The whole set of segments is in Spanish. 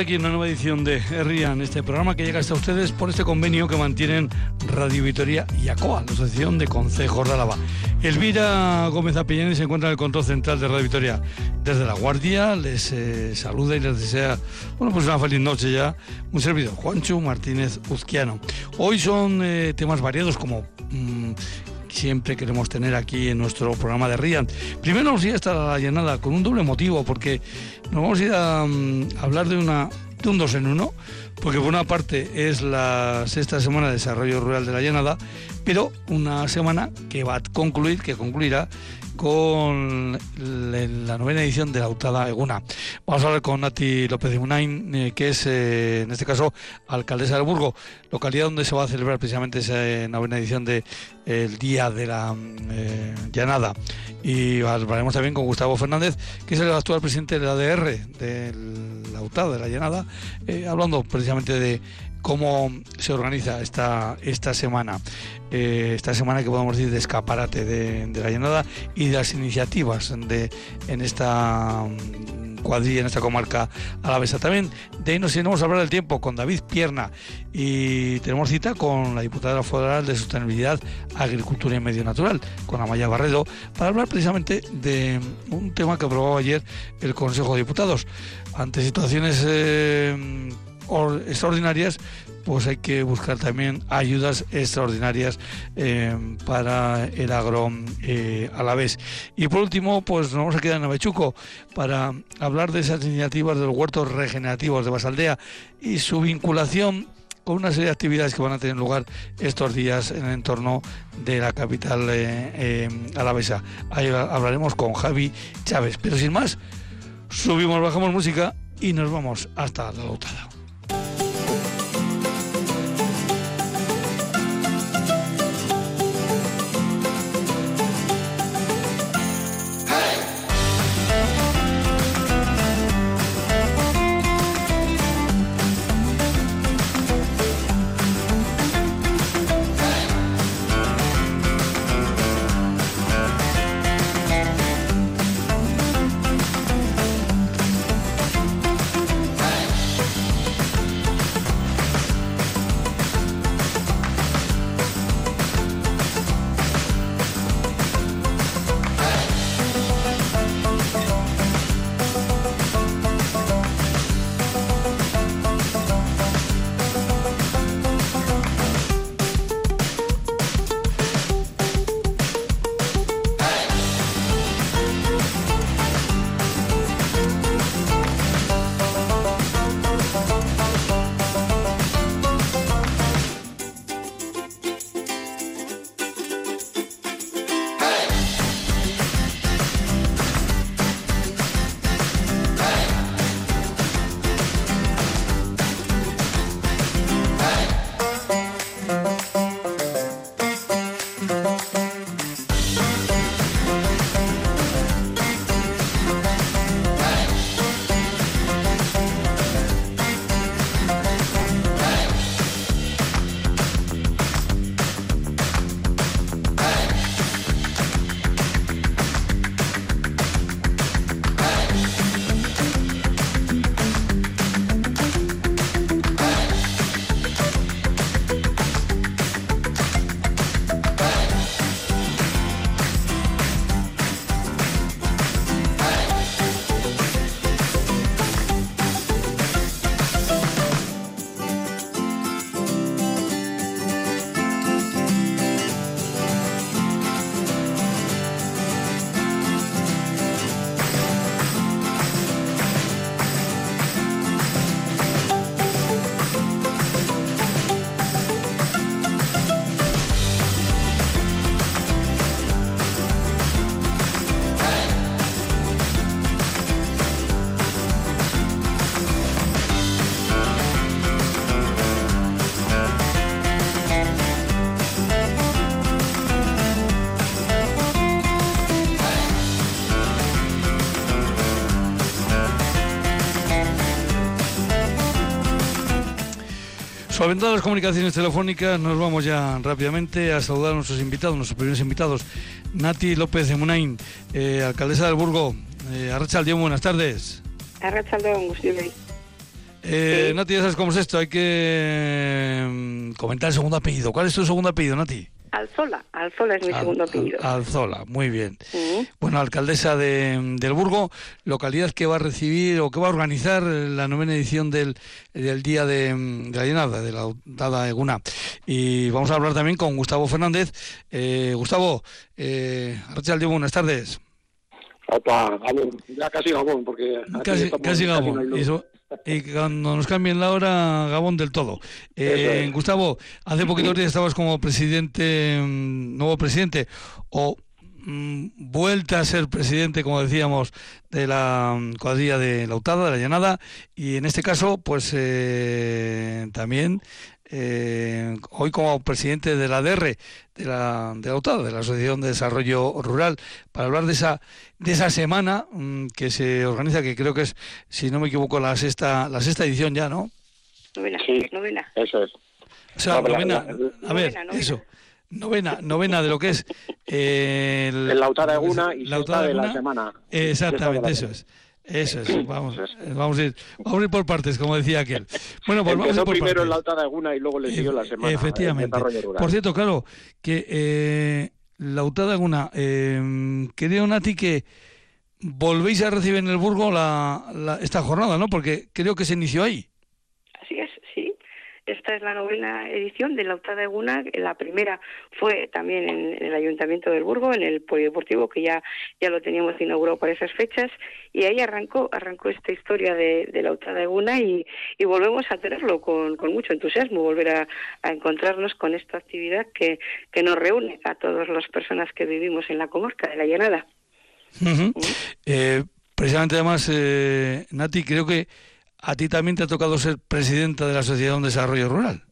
aquí una nueva edición de en este programa que llega hasta ustedes por este convenio que mantienen Radio Vitoria y ACOA, la Asociación de Consejos de Álava. Elvira Gómez Apellani se encuentra en el control central de Radio Vitoria desde La Guardia, les eh, saluda y les desea, bueno, pues una feliz noche ya, un servidor, Juancho Martínez Uzquiano. Hoy son eh, temas variados como... Mm, siempre queremos tener aquí en nuestro programa de RIAN. Primero nos ir hasta la llenada con un doble motivo, porque nos vamos a ir a, mm, hablar de una de un dos en uno, porque por una parte es la sexta semana de desarrollo rural de la llanada, pero una semana que va a concluir, que concluirá con la novena edición de la Autada Eguna. Vamos a hablar con Nati López de Munain, eh, que es, eh, en este caso, alcaldesa del Burgo, localidad donde se va a celebrar precisamente esa eh, novena edición del el Día de la Llanada. Y hablaremos también con Gustavo Fernández, que es el actual presidente de la ADR, de la Autada, de la Llanada, hablando precisamente de cómo se organiza esta, esta semana, eh, esta semana que podemos decir de escaparate de, la llenada y de las iniciativas de, en esta cuadrilla, en esta comarca alavesa. También de ahí nos iremos a hablar del tiempo con David Pierna y tenemos cita con la diputada federal de Sostenibilidad, Agricultura y Medio Natural, con Amaya Barredo, para hablar precisamente de un tema que aprobó ayer el Consejo de Diputados. Ante situaciones eh, extraordinarias, pues hay que buscar también ayudas extraordinarias eh, para el agro eh, a la vez. Y por último, pues nos vamos a quedar en Avechuco para hablar de esas iniciativas de los huertos regenerativos de Basaldea y su vinculación con una serie de actividades que van a tener lugar estos días en el entorno de la capital eh, alavesa. Ahí hablaremos con Javi Chávez. Pero sin más, subimos, bajamos música y nos vamos hasta la lotada. Solventadas las comunicaciones telefónicas, nos vamos ya rápidamente a saludar a nuestros invitados, nuestros primeros invitados. Nati López de Munain, eh, alcaldesa del Burgo. Eh, Arrachaldeón, buenas tardes. Arrachaldeón, Eh, Nati, ya sabes cómo es esto, hay que mm, comentar el segundo apellido. ¿Cuál es tu segundo apellido, Nati? Alzola, Alzola es mi segundo apellido. Alzola, muy bien. Bueno, alcaldesa de, del Burgo, localidad que va a recibir o que va a organizar la novena edición del, del Día de, la Llenada, de la Dada Eguna. Y vamos a hablar también con Gustavo Fernández. Eh, Gustavo, eh, buenas tardes. Opa, ya casi Gabón, porque... Casi, casi Gabón. Y cuando nos cambien la hora, Gabón del todo. Eh, Gustavo, hace poquitos días estabas como presidente, mm, nuevo presidente, o vuelta a ser presidente, como decíamos, de la mm, cuadrilla de Lautada, de la Llanada, y en este caso, pues eh, también eh, hoy como presidente de la DR, de la, de la de la Asociación de Desarrollo Rural, para hablar de esa, de esa semana mm, que se organiza, que creo que es, si no me equivoco, la sexta, la sexta edición ya, ¿no? Novena, sí, novena. Eso es. O sea, novena, a ver, eso. Novena, novena de lo que es eh, el, el Lautada de Una y la de la semana. Exactamente, eso es. Eso es, vamos, vamos, a ir, vamos a ir por partes, como decía aquel. Bueno, pues vamos a ir por primero en la de Aguna y luego le siguió la semana. Efectivamente. Por cierto, claro, que eh, la de Aguna, eh, creo, Nati, que volvéis a recibir en el Burgo la, esta jornada, ¿no? Porque creo que se inició ahí. Esta es la novena edición de la Autada Eguna. La primera fue también en, el Ayuntamiento del Burgo, en el Polideportivo, que ya, ya lo teníamos inaugurado para esas fechas. Y ahí arrancó, arrancó esta historia de, la Autada Eguna y, y, volvemos a tenerlo con, con mucho entusiasmo, volver a, encontrarnos con esta actividad que, que nos reúne a todas las personas que vivimos en la comarca de la Llanada. Eh, precisamente además, eh, Nati, creo que a ti también te ha tocado ser presidenta de la Sociedad de Desarrollo Rural.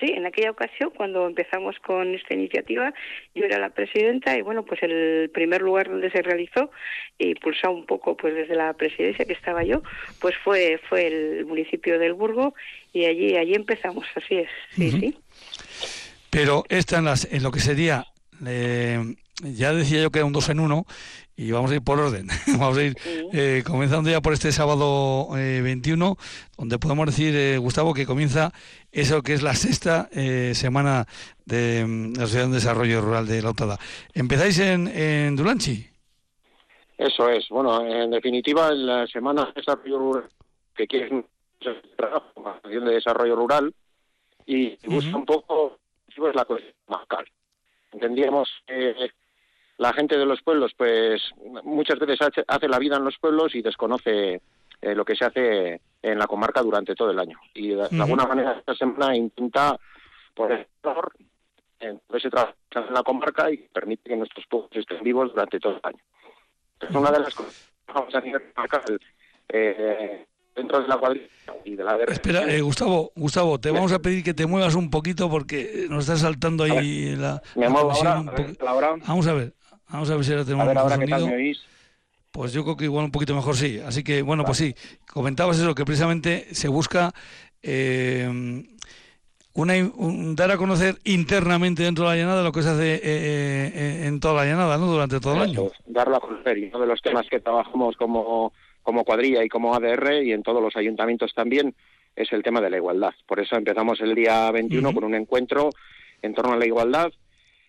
Sí, en aquella ocasión, cuando empezamos con esta iniciativa, yo era la presidenta y bueno, pues el primer lugar donde se realizó y pulsado un poco pues desde la presidencia que estaba yo, pues fue fue el municipio del Burgo y allí allí empezamos, así es, sí, sí. Pero esta en, las, en lo que sería eh, ya decía yo que era un dos en uno y vamos a ir por orden. vamos a ir eh, comenzando ya por este sábado 21, eh, donde podemos decir, eh, Gustavo, que comienza eso que es la sexta semana de, mm, la Sociedad de Desarrollo Rural de la Autada. ¿Empezáis en, en Dulanchi? Eso es. Bueno, en definitiva, la semana de desarrollo rural que quiere trabajo de desarrollo rural y busca un poco pues, la cuestión más Entendíamos que la gente de los pueblos, pues muchas veces hace la vida en los pueblos y desconoce eh, lo que se hace en la comarca durante todo el año. Y de, alguna manera esta semana intenta poner en ese trabajo en la comarca y permite que nuestros pueblos estén vivos durante todo el año. Es una de las cosas que vamos a hacer eh, dentro de la cuadrilla y de la Espera, eh, Gustavo, Gustavo, te vamos a pedir que te muevas un poquito porque nos está saltando ahí la, muevo ahora, Vamos a ver. Vamos a ver si ahora tenemos a ver, ahora Pues yo creo que igual un poquito mejor sí. Así que, bueno, pues sí, comentabas eso, que precisamente se busca eh, una, dar a conocer internamente dentro de la llanada lo que se hace eh, eh, en toda la llanada, ¿no? Durante todo el año. Darlo a conocer. Y uno de los temas que trabajamos como, como cuadrilla y como ADR y en todos los ayuntamientos también es el tema de la igualdad. Por eso empezamos el día 21 con un encuentro en torno a la igualdad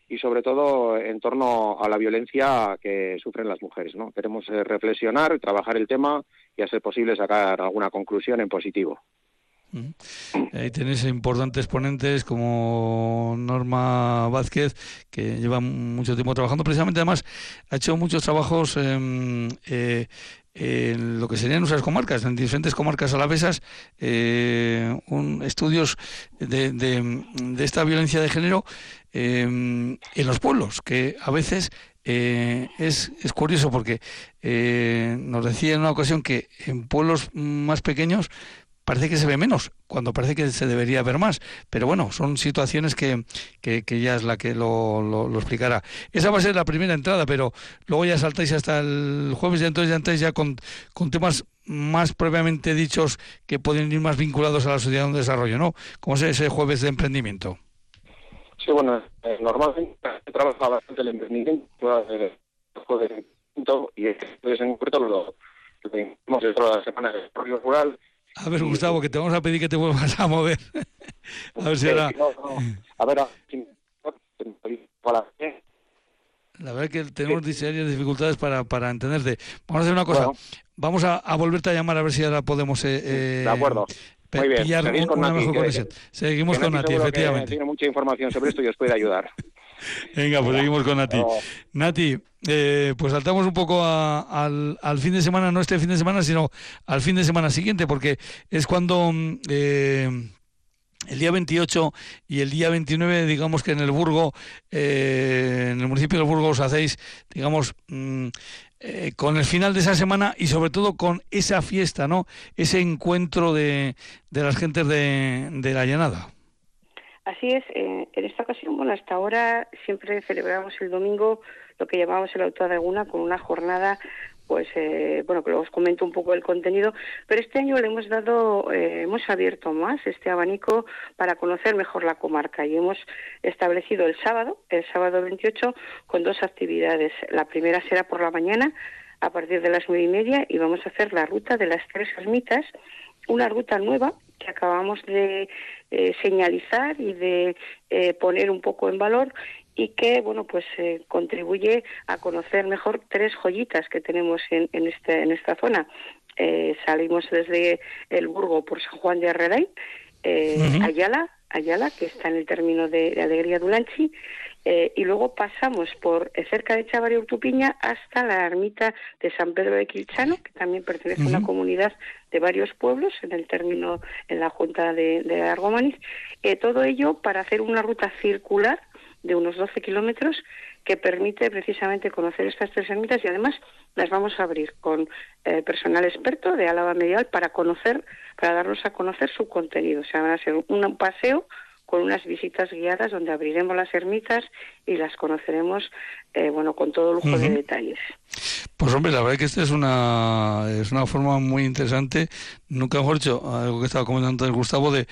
y sobre todo en torno a la violencia que sufren las mujeres. ¿no? Queremos eh, reflexionar, trabajar el tema y, a ser posible, sacar alguna conclusión en positivo. Ahí tenéis importantes ponentes como Norma Vázquez, que lleva mucho tiempo trabajando. Precisamente, además, ha hecho muchos trabajos eh, en lo que serían nuestras comarcas, en diferentes comarcas alavesas, eh, un, estudios de, de, esta violencia de género eh, en los pueblos, que a veces eh, es, es, curioso porque nos decía en una ocasión que en pueblos más pequeños parece que se ve menos, cuando parece que se debería ver más. Pero bueno, son situaciones que, que, ella es la que lo, lo, explicará. Esa va a ser la primera entrada, pero luego ya saltáis hasta el jueves y entonces ya entráis ya con, con temas más propiamente dichos que pueden ir más vinculados a la sociedad de desarrollo, ¿no? Como es ese jueves de emprendimiento. Sí, bueno, eh, normalmente trabaja bastante el emprendimiento, el y entonces en concreto lo, lo, lo, de la semana de desarrollo rural A ver, Gustavo, que te vamos a pedir que te vuelvas a mover. a ver si ahora... A ver, la verdad es que tenemos serias dificultades para, para entenderte. Vamos a hacer una cosa. Vamos a, a, volverte a llamar a ver si ahora podemos eh, de eh, acuerdo. Muy bien. pillar una mejor conexión. seguimos con Nati, efectivamente. Tiene mucha información sobre esto y os puede ayudar. Venga, pues seguimos con Nati. Nati, eh, pues saltamos un poco al, al, fin de semana, no este fin de semana, sino al fin de semana siguiente, porque es cuando mm, eh, el día 28 y el día 29, digamos que en el Burgo, eh, en el municipio del Burgo os hacéis, digamos, mm, eh, con el final de esa semana y sobre todo con esa fiesta, ¿no? Ese encuentro de, de las gentes de, de la llanada. Así es, eh, en esta ocasión, bueno, hasta ahora siempre celebramos el domingo lo que llamamos el auto de Aguna con una jornada pues eh, bueno, que luego os comento un poco el contenido, pero este año le hemos dado, eh, hemos abierto más este abanico para conocer mejor la comarca y hemos establecido el sábado, el sábado 28, con dos actividades. La primera será por la mañana, a partir de las nueve y media, y vamos a hacer la ruta de las tres ermitas, una ruta nueva que acabamos de eh, señalizar y de poner un poco en valor y que bueno pues eh, contribuye a conocer mejor tres joyitas que tenemos en, en, este, en esta zona. Eh, salimos desde el Burgo por San Juan de Arreday, eh, Ayala, Ayala, que está en el término de, Alegría Dulanchi, eh, y luego pasamos por cerca de Chavari Urtupiña hasta la ermita de San Pedro de Quilchano, que también pertenece a una comunidad de varios pueblos en el término, en la Junta de, de Argomanis. todo ello para hacer una ruta circular de unos 12 kilómetros que permite precisamente conocer estas tres ermitas y además las vamos a abrir con eh, personal experto de Álava Medial para conocer, para darnos a conocer su contenido. O sea, van a ser un paseo con unas visitas guiadas donde abriremos las ermitas y las conoceremos, eh, bueno, con todo lujo de detalles. Pues hombre, la verdad es que esta es una, es una forma muy interesante, nunca mejor dicho, algo que estaba comentando antes Gustavo, de,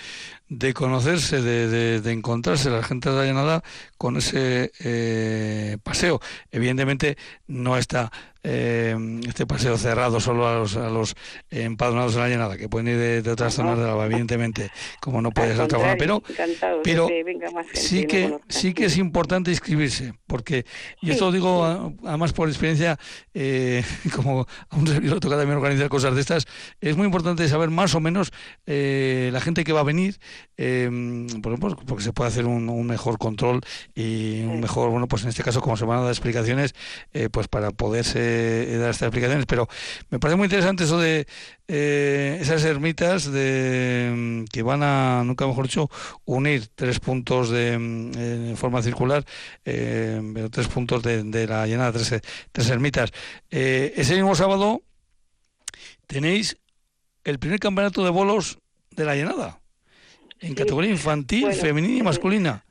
de conocerse, de, de, encontrarse la gente de la llanada con ese eh, paseo. Evidentemente no está eh, este paseo cerrado solo a los, a los empadronados de la llanada, que pueden ir de, otras zonas de la evidentemente, como no puede ser otra forma, pero, pero sí que sí que es importante inscribirse, porque, y esto lo digo además por experiencia, eh, como a un servidor toca también organizar cosas de estas, es muy importante saber más o menos eh, la gente que va a venir, eh, por ejemplo, porque se puede hacer un, un, mejor control y un mejor, bueno, pues en este caso, como se van a dar explicaciones, eh, pues para poderse eh, dar estas explicaciones, pero me parece muy interesante eso de eh, esas ermitas de mm, que van a, nunca mejor dicho, unir tres puntos de mm, en forma circular, eh, tres puntos de, la llenada, tres, tres ermitas. ese mismo sábado tenéis el primer campeonato de bolos de la llenada, en categoría infantil, femenina y masculina.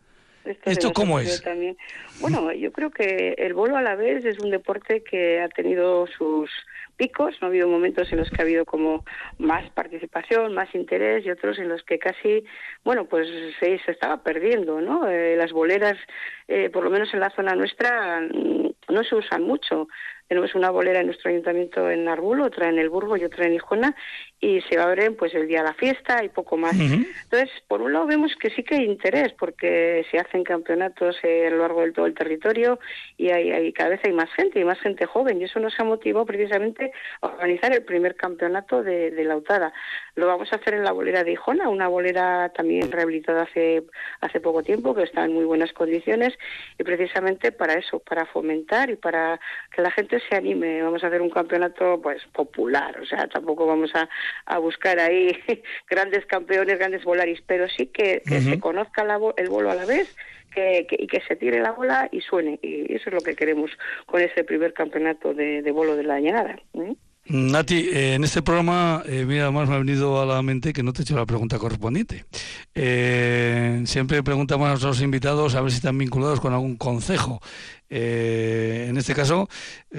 ¿Esto cómo es? También. Bueno, yo creo que el bolo a la vez es un deporte que ha tenido sus picos, no ha habido momentos en los que ha habido como más participación, más interés y otros en los que casi, bueno, pues se, se estaba perdiendo, ¿no? Eh, las boleras, eh, por lo menos en la zona nuestra, mm, no se usan mucho. Tenemos una bolera en nuestro ayuntamiento en Arbulo, otra en el Burgo y otra en Hijona, y se abren pues el día de la fiesta y poco más. Entonces, por un lado vemos que sí que hay interés, porque se hacen campeonatos a lo largo del todo el territorio y hay, cada vez hay más gente y más gente joven, y eso nos ha motivado precisamente a organizar el primer campeonato de, de Lautada. Lo vamos a hacer en la bolera de Hijona, una bolera también rehabilitada hace, hace poco tiempo, que está en muy buenas condiciones, y precisamente para eso, para fomentar y para que la gente se anime. Vamos a hacer un campeonato pues popular, o sea, tampoco vamos a, a buscar ahí grandes campeones, grandes volaris, pero sí que, se conozca el bolo a la vez que, y que se tire la bola y suene. Y eso es lo que queremos con este primer campeonato de, de bolo de la añada. ¿eh? Nati, eh, en este programa, eh, mira, además me ha venido a la mente que no te he hecho la pregunta correspondiente. Eh, siempre preguntamos a nuestros invitados a ver si están vinculados con algún consejo. En este caso,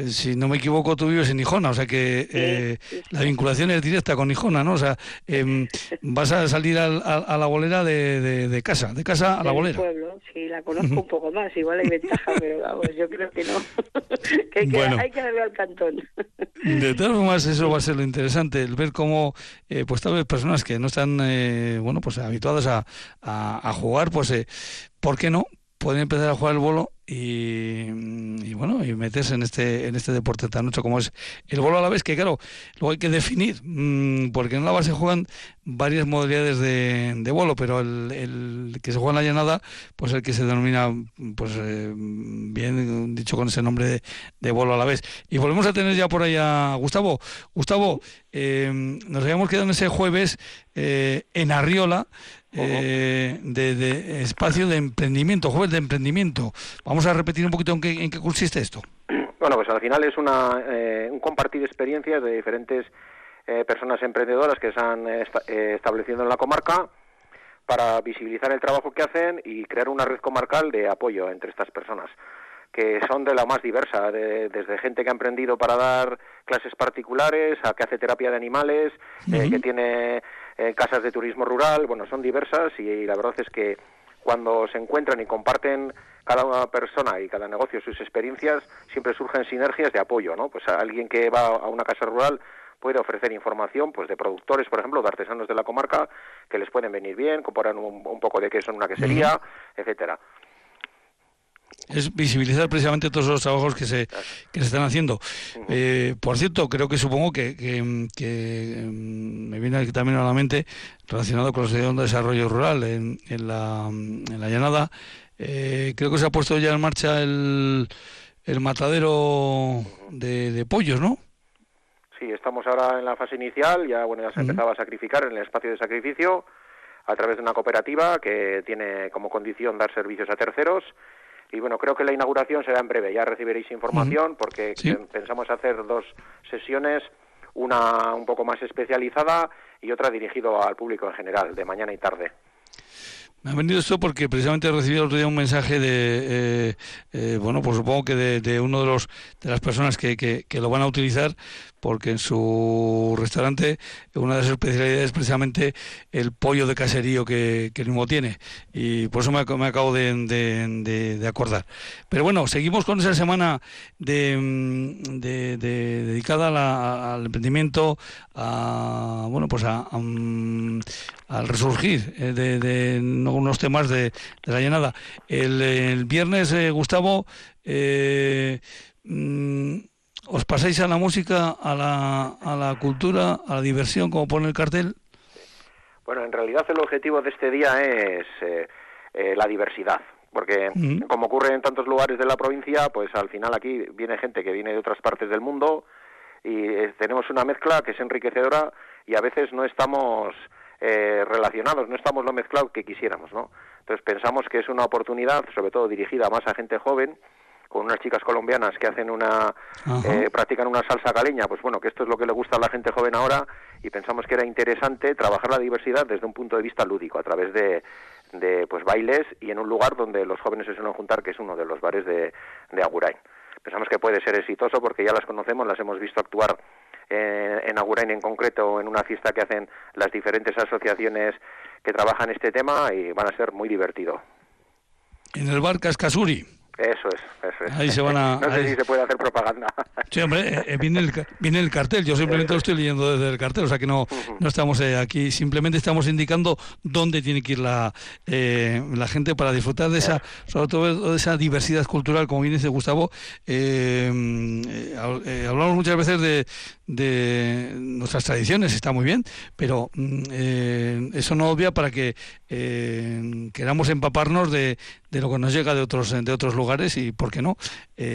si no me equivoco, tú vives en Nijona, o sea que la vinculación es directa con Nijona, ¿no? O sea, em, vas a salir a, la bolera de, casa, de casa a la bolera. pueblo, sí, la conozco un poco más, igual hay ventaja, pero vamos, yo creo que no. que hay que, hay que darle al cantón. de todas formas, eso va a ser lo interesante, el ver cómo, pues tal vez personas que no están, bueno, pues habituadas a, a, jugar, pues, eh, ¿por qué no? Pueden empezar a jugar el bolo y, bueno y meterse en este en este deporte tan mucho como es el bolo a la vez que claro luego hay que definir mm, porque en la base juegan varias modalidades de, de bolo pero el, que se juega en la llanada pues el que se denomina pues eh, bien dicho con ese nombre de, de, bolo a la vez. Y volvemos a tener ya por ahí a Gustavo. Gustavo eh, nos habíamos quedado en ese jueves eh, en Arriola eh, de, espacio de emprendimiento, jueves de emprendimiento. Vamos a repetir un poquito en qué, en qué consiste esto. Bueno, pues al final es una, eh, un compartir experiencias de diferentes eh, personas emprendedoras que se han establecido en la comarca para visibilizar el trabajo que hacen y crear una red comarcal de apoyo entre estas personas que son de la más diversa, desde gente que ha emprendido para dar clases particulares, a que hace terapia de animales, que tiene eh, casas de turismo rural, bueno, son diversas y, la verdad es que cuando se encuentran y comparten cada una persona y cada negocio sus experiencias, siempre surgen sinergias de apoyo, ¿no? Pues a alguien que va a una casa rural puede ofrecer información pues de productores, por ejemplo, de artesanos de la comarca que les pueden venir bien, comparan un, un poco de qué son una quesería, etcétera es visibilizar precisamente todos los trabajos que se, que se están haciendo. Eh, por cierto, creo que supongo que, que, mm, me viene también a la mente relacionado con la Asociación de Desarrollo Rural en, en, la, en la llanada. Eh, creo que se ha puesto ya en marcha el, el matadero de, de, pollos, ¿no? Sí, estamos ahora en la fase inicial, ya bueno ya se empezaba a sacrificar en el espacio de sacrificio a través de una cooperativa que tiene como condición dar servicios a terceros y bueno, creo que la inauguración será en breve, ya recibiréis información porque pensamos hacer dos sesiones, una un poco más especializada y otra dirigido al público en general, de mañana y tarde. Me ha venido esto porque precisamente he recibido el otro día un mensaje de, eh, eh, bueno, pues supongo que de, uno de los de las personas que, que, lo van a utilizar, porque en su restaurante una de sus especialidades es precisamente el pollo de caserío que, que el mismo tiene. Y por eso me, me acabo de, de, acordar. Pero bueno, seguimos con esa semana de, dedicada al emprendimiento, a, bueno, pues a, al resurgir eh, de, unos temas de, la llenada. El, viernes, eh, Gustavo, eh, mm, ¿os pasáis a la música, a la, a la cultura, a la diversión, como pone el cartel? Bueno, en realidad el objetivo de este día es la diversidad porque como ocurre en tantos lugares de la provincia, pues al final aquí viene gente que viene de otras partes del mundo y tenemos una mezcla que es enriquecedora y a veces no estamos eh, relacionados, no estamos lo mezclados que quisiéramos, ¿no? Entonces pensamos que es una oportunidad, sobre todo dirigida más a gente joven, con unas chicas colombianas que hacen una, eh, practican una salsa caleña, pues bueno, que esto es lo que le gusta a la gente joven ahora y pensamos que era interesante trabajar la diversidad desde un punto de vista lúdico, a través de, de pues bailes y en un lugar donde los jóvenes se suelen juntar, que es uno de los bares de, de Agurain. Pensamos que puede ser exitoso porque ya las conocemos, las hemos visto actuar eh, en Agurain en concreto, en una fiesta que hacen las diferentes asociaciones que trabajan este tema y van a ser muy divertido. En el bar Cascasuri. Eso es, eso es. Ahí se van a, no sé si se puede hacer propaganda. Sí, hombre, eh, eh, viene, el, viene el cartel. Yo simplemente lo estoy leyendo desde el cartel, o sea que no, no estamos eh, aquí, simplemente estamos indicando dónde tiene que ir la, la gente para disfrutar de esa, sobre todo de esa diversidad cultural, como bien dice Gustavo. hablamos muchas veces de, de nuestras tradiciones, está muy bien, pero mm, eso no obvia para que queramos empaparnos de, de lo que nos llega de otros, de otros lugares y, ¿por qué no?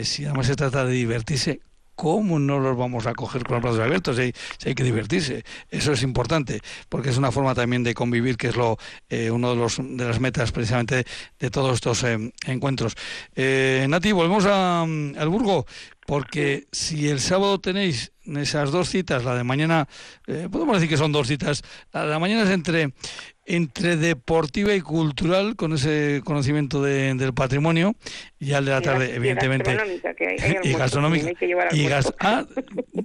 si además se trata de divertirse, ¿cómo no los vamos a coger con los brazos abiertos? Si hay, que divertirse, eso es importante, porque es una forma también de convivir, que es lo eh, uno de, los, de las metas precisamente de todos estos eh, encuentros. Eh, Nati, volvemos a, al Burgo, porque si el sábado tenéis esas dos citas, la de mañana, podemos decir que son dos citas, la de la mañana es entre entre deportiva y cultural, con ese conocimiento del patrimonio, y al de la tarde, evidentemente. y gastronómica. y ah,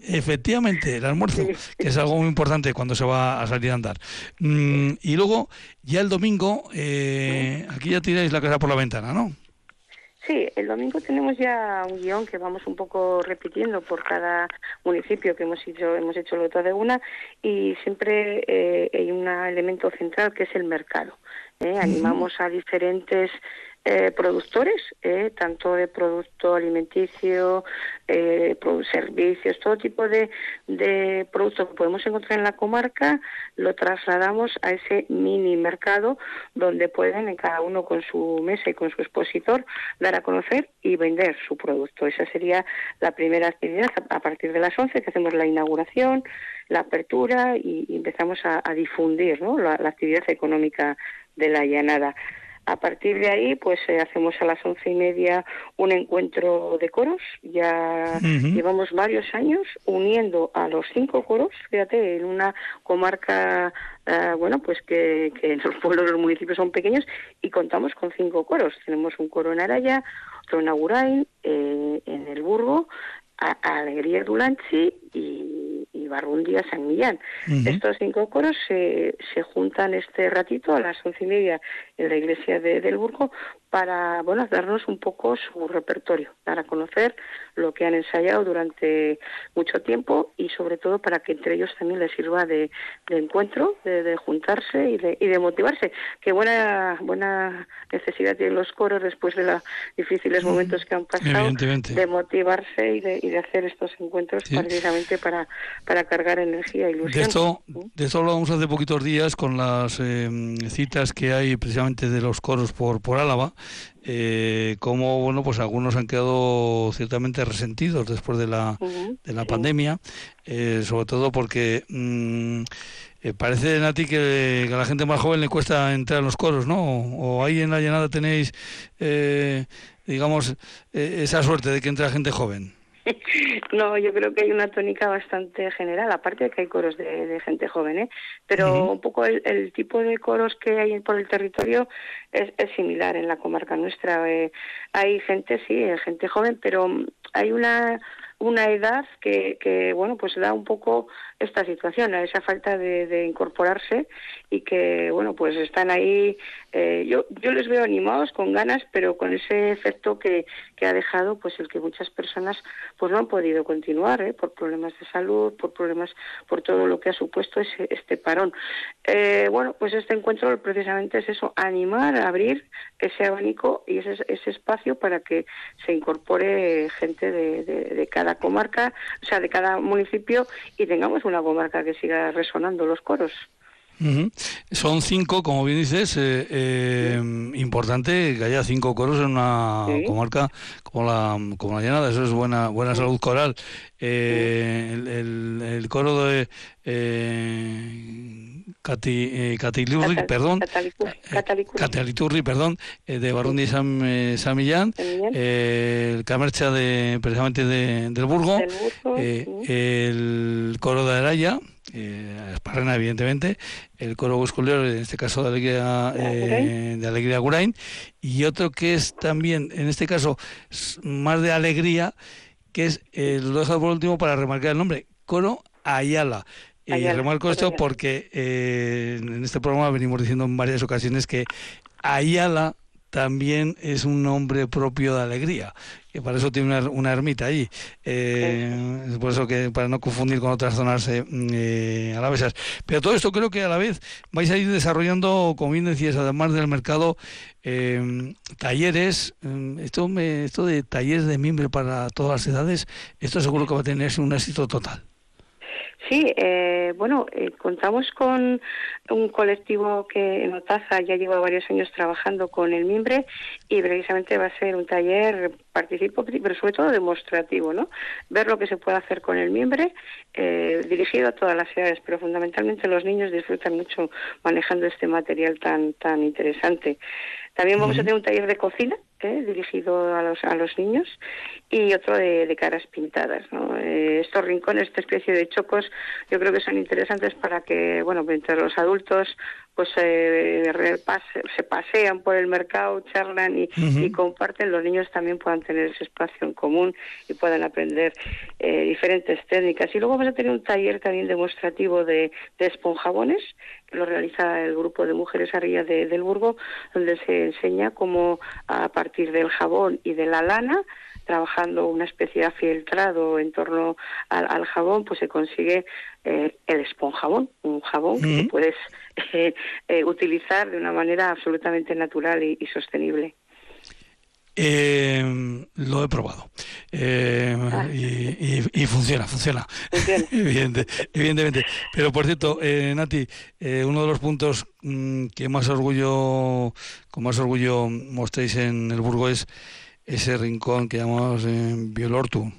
efectivamente, el almuerzo, que es algo muy importante cuando se va a salir a andar. Mm, y luego, ya el domingo, eh, aquí ya tiráis la casa por la ventana, ¿no? Sí, el domingo tenemos ya un guion que vamos un poco repitiendo por cada municipio que hemos hecho, hemos hecho el de una y siempre eh, hay un elemento central que es el mercado. ¿eh? Animamos a diferentes eh, productores, eh, tanto de producto alimenticio, eh, servicios, todo tipo de, de productos que podemos encontrar en la comarca, lo trasladamos a ese mini mercado donde pueden, en cada uno con su mesa y con su expositor, dar a conocer y vender su producto. Esa sería la primera actividad a partir de las 11 que hacemos la inauguración, la apertura y, empezamos a, difundir la, la actividad económica de la llanada. A partir de ahí, pues eh, hacemos a las once y media un encuentro de coros. Ya llevamos varios años uniendo a los cinco coros, fíjate, en una comarca, eh, bueno, pues que, que los pueblos, los municipios son pequeños y contamos con cinco coros. Tenemos un coro en Araya, otro en Agurain, eh, en El Burgo, a, Alegría Dulanchi y, y Barrundia San Millán. Estos cinco coros se, se juntan este ratito a las once y media en la iglesia de, del Burgo para bueno darnos un poco su repertorio, dar a conocer lo que han ensayado durante mucho tiempo y sobre todo para que entre ellos también les sirva de, encuentro, de, juntarse y de, y de motivarse. Qué buena buena necesidad tienen los coros después de los difíciles momentos que han pasado de motivarse y de, y de hacer estos encuentros precisamente para, para cargar energía y. De esto, de esto hablamos hace poquitos días con las eh, citas que hay precisamente de los coros por, por Álava eh, como bueno pues algunos han quedado ciertamente resentidos después de la, de la pandemia eh, sobre todo porque mm, eh, parece Nati que, que, a la gente más joven le cuesta entrar a los coros no o, ahí en la llanada tenéis eh, digamos esa suerte de que entra gente joven no, yo creo que hay una tónica bastante general, aparte de que hay coros de, gente joven, ¿eh? pero un poco el, tipo de coros que hay por el territorio es, similar en la comarca nuestra. Eh, hay gente, sí, gente joven, pero hay una una edad que, que, bueno, pues da un poco esta situación, a esa falta de, incorporarse y que, bueno, pues están ahí. Eh, yo, yo les veo animados, con ganas, pero con ese efecto que, que ha dejado, pues el que muchas personas, pues no han podido continuar, ¿eh? por problemas de salud, por problemas, por todo lo que ha supuesto ese, este parón. Eh, bueno, pues este encuentro precisamente es eso, animar, abrir ese abanico y ese, ese espacio para que se incorpore gente de, de, de cada comarca, o sea, de cada municipio y tengamos una comarca que siga resonando los coros. Son cinco, como bien dices, eh, eh, importante que haya cinco coros en una comarca como la, como la Llanada, eso es buena buena salud coral. Eh, el, el, coro de Cati, Catilurri, perdón, Cataliturri, perdón, de Barundi y San, San Millán, el Camercha de, precisamente de, del Burgo, el coro de Araya, eh, Esparrena, evidentemente, el coro busculero, en este caso de Alegría, eh, de Alegría Gurain, y otro que es también, en este caso, más de alegría, que es, eh, lo dejo por último para remarcar el nombre, Coro Ayala. Y remarco esto porque eh, en este programa venimos diciendo en varias ocasiones que Ayala también es un nombre propio de alegría, que para eso tiene una, ermita allí. Eh, por eso que para no confundir con otras zonas eh, eh, alavesas. Pero todo esto creo que a la vez vais a ir desarrollando, como bien decías, además del mercado, eh, talleres. esto, me, esto de talleres de mimbre para todas las edades, esto seguro que va a tener un éxito total. Sí, eh, bueno, eh, contamos con un colectivo que en Otaza ya lleva varios años trabajando con el mimbre y precisamente va a ser un taller participo, pero sobre todo demostrativo, ¿no? Ver lo que se puede hacer con el mimbre, eh, dirigido a todas las edades, pero fundamentalmente los niños disfrutan mucho manejando este material tan tan interesante. También vamos a tener un taller de cocina ¿eh? dirigido a los, a los niños, y otro de, caras pintadas. Eh, estos rincones, esta especie de chocos, yo creo que son interesantes para que, bueno, mientras los adultos pues eh, se pasean por el mercado, charlan y, comparten, los niños también puedan tener ese espacio en común y puedan aprender eh, diferentes técnicas. Y luego vamos a tener un taller también demostrativo de, de esponjabones, que lo realiza el grupo de mujeres arriba de, del Burgo, donde se enseña cómo a partir del jabón y de la lana trabajando una especie de filtrado en torno al, jabón, pues se consigue eh, el esponjabón, un jabón que puedes eh, eh, utilizar de una manera absolutamente natural y sostenible. Eh, lo he probado eh, ah. y, funciona, funciona, evidentemente. Pero por cierto, eh, Nati, eh, uno de los puntos mm, que más orgullo, con más orgullo mostréis en el Burgo es ese rincón que llamamos Biolortu.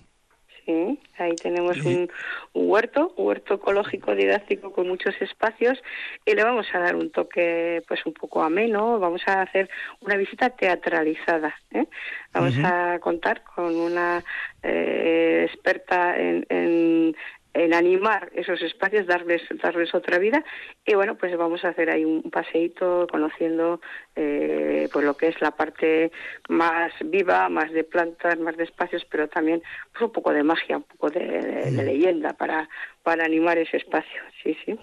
Ahí tenemos un, huerto, un huerto ecológico didáctico con muchos espacios y le vamos a dar un toque pues un poco ameno, vamos a hacer una visita teatralizada. ¿eh? Vamos a contar con una eh, experta en en animar esos espacios, darles, darles otra vida. Y bueno, pues vamos a hacer ahí un paseíto conociendo eh, pues lo que es la parte más viva, más de plantas, más de espacios, pero también pues un poco de magia, un poco de, leyenda para, para animar ese espacio. Sí, sí.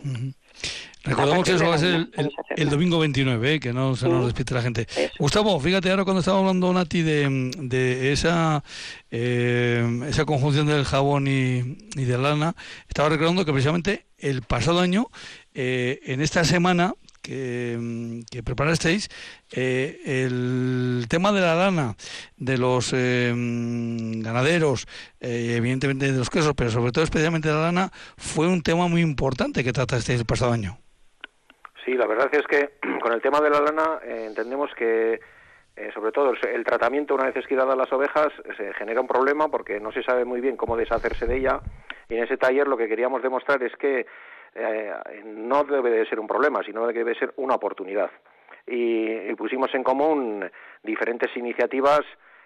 Recordamos que eso va a ser el, domingo 29, ¿eh? que no se nos despide la gente. Gustavo, fíjate ahora cuando estaba hablando Nati de, de esa eh, esa conjunción del jabón y, de lana, estaba recordando que precisamente el pasado año, eh, en esta semana que, que preparasteis, el tema de la lana de los ganaderos, evidentemente de los quesos, pero sobre todo especialmente de la lana, fue un tema muy importante que tratasteis el pasado año. Sí, la verdad es que con el tema de la lana eh, entendemos que eh, sobre todo el tratamiento una vez esquilada las ovejas se genera un problema porque no se sabe muy bien cómo deshacerse de ella y en ese taller lo que queríamos demostrar es que eh, no debe de ser un problema, sino que debe ser una oportunidad. Y, pusimos en común diferentes iniciativas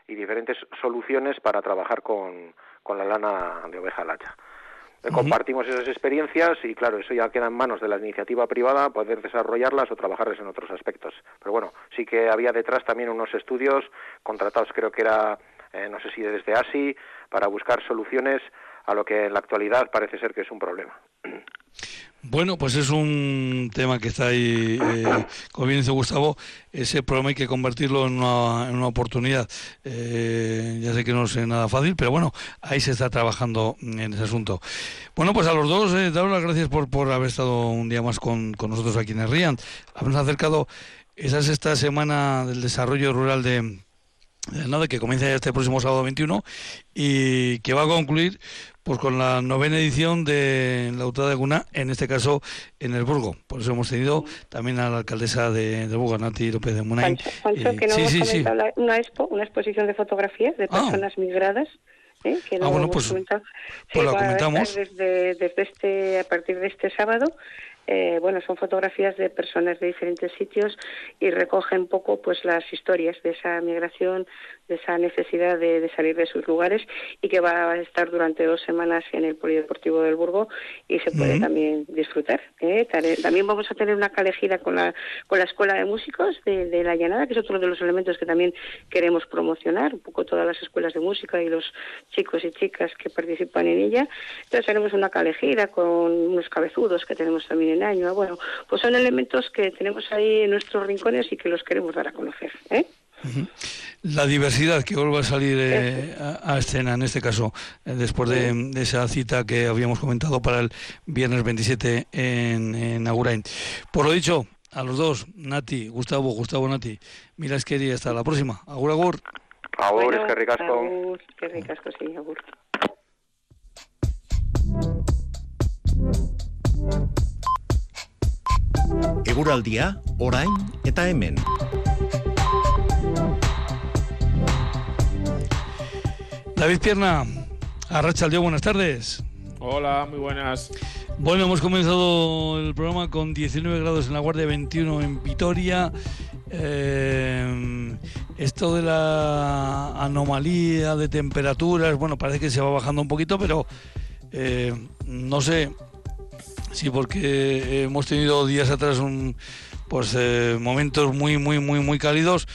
y diferentes soluciones para trabajar con, con la lana de oveja lacha. Compartimos esas experiencias y claro, eso ya queda en manos de la iniciativa privada poder desarrollarlas o trabajarlas en otros aspectos. Pero bueno, sí que había detrás también unos estudios contratados, creo que era, eh, no sé si desde ASI, para buscar soluciones a lo que en la actualidad parece ser que es un problema. Bueno, pues es un tema que está ahí, eh, como bien dice Gustavo, ese problema hay que convertirlo en una, oportunidad. Eh, ya sé que no es nada fácil, pero bueno, ahí se está trabajando en ese asunto. Bueno, pues a los dos, eh, daros las gracias por, por haber estado un día más con, nosotros aquí en RIAN. Habernos acercado esa esta semana del desarrollo rural de, nada, que comienza este próximo sábado 21 y que va a concluir pues con la novena edición de la UTA de Guna, en este caso en el Burgo. Por eso hemos tenido también a la alcaldesa de, de Burgo, Nati López de Munay. Pancho, que no sí, hemos sí, una expo, una exposición de fotografías de ah. personas migradas. ¿eh? que ah, bueno, pues, pues la comentamos. Desde, desde este, a partir de este sábado eh, bueno, son fotografías de personas de diferentes sitios y recogen un poco pues las historias de esa migración, de esa necesidad de, salir de sus lugares y que va a estar durante dos semanas en el Polideportivo del Burgo y se puede también disfrutar. ¿eh? También vamos a tener una calejida con la, con la Escuela de Músicos de, La Llanada, que es otro de los elementos que también queremos promocionar, un poco todas las escuelas de música y los chicos y chicas que participan en ella. Entonces haremos una calejida con unos cabezudos que tenemos también en año. Bueno, pues son elementos que tenemos ahí en nuestros rincones y que los queremos dar a conocer. ¿eh? La diversidad que vuelva a salir eh, a, escena, en este caso, eh, después de, esa cita que habíamos comentado para el viernes 27 en, en Agurain. Por lo dicho, a los dos, Nati, Gustavo, Gustavo, Nati, mira, es que hasta la próxima. Agur, agur. Agur, es que ricasco. Agur, que ricasco, sí, agur. Eguraldia, orain eta hemen. David Pierna, Arrachaldeó, buenas tardes. Hola, muy buenas. Bueno, hemos comenzado el programa con 19 grados en la Guardia 21 en Vitoria. Eh, esto de la anomalía de temperaturas, bueno, parece que se va bajando un poquito, pero eh, no sé si porque hemos tenido días atrás un, pues eh, momentos muy, muy, muy, muy cálidos,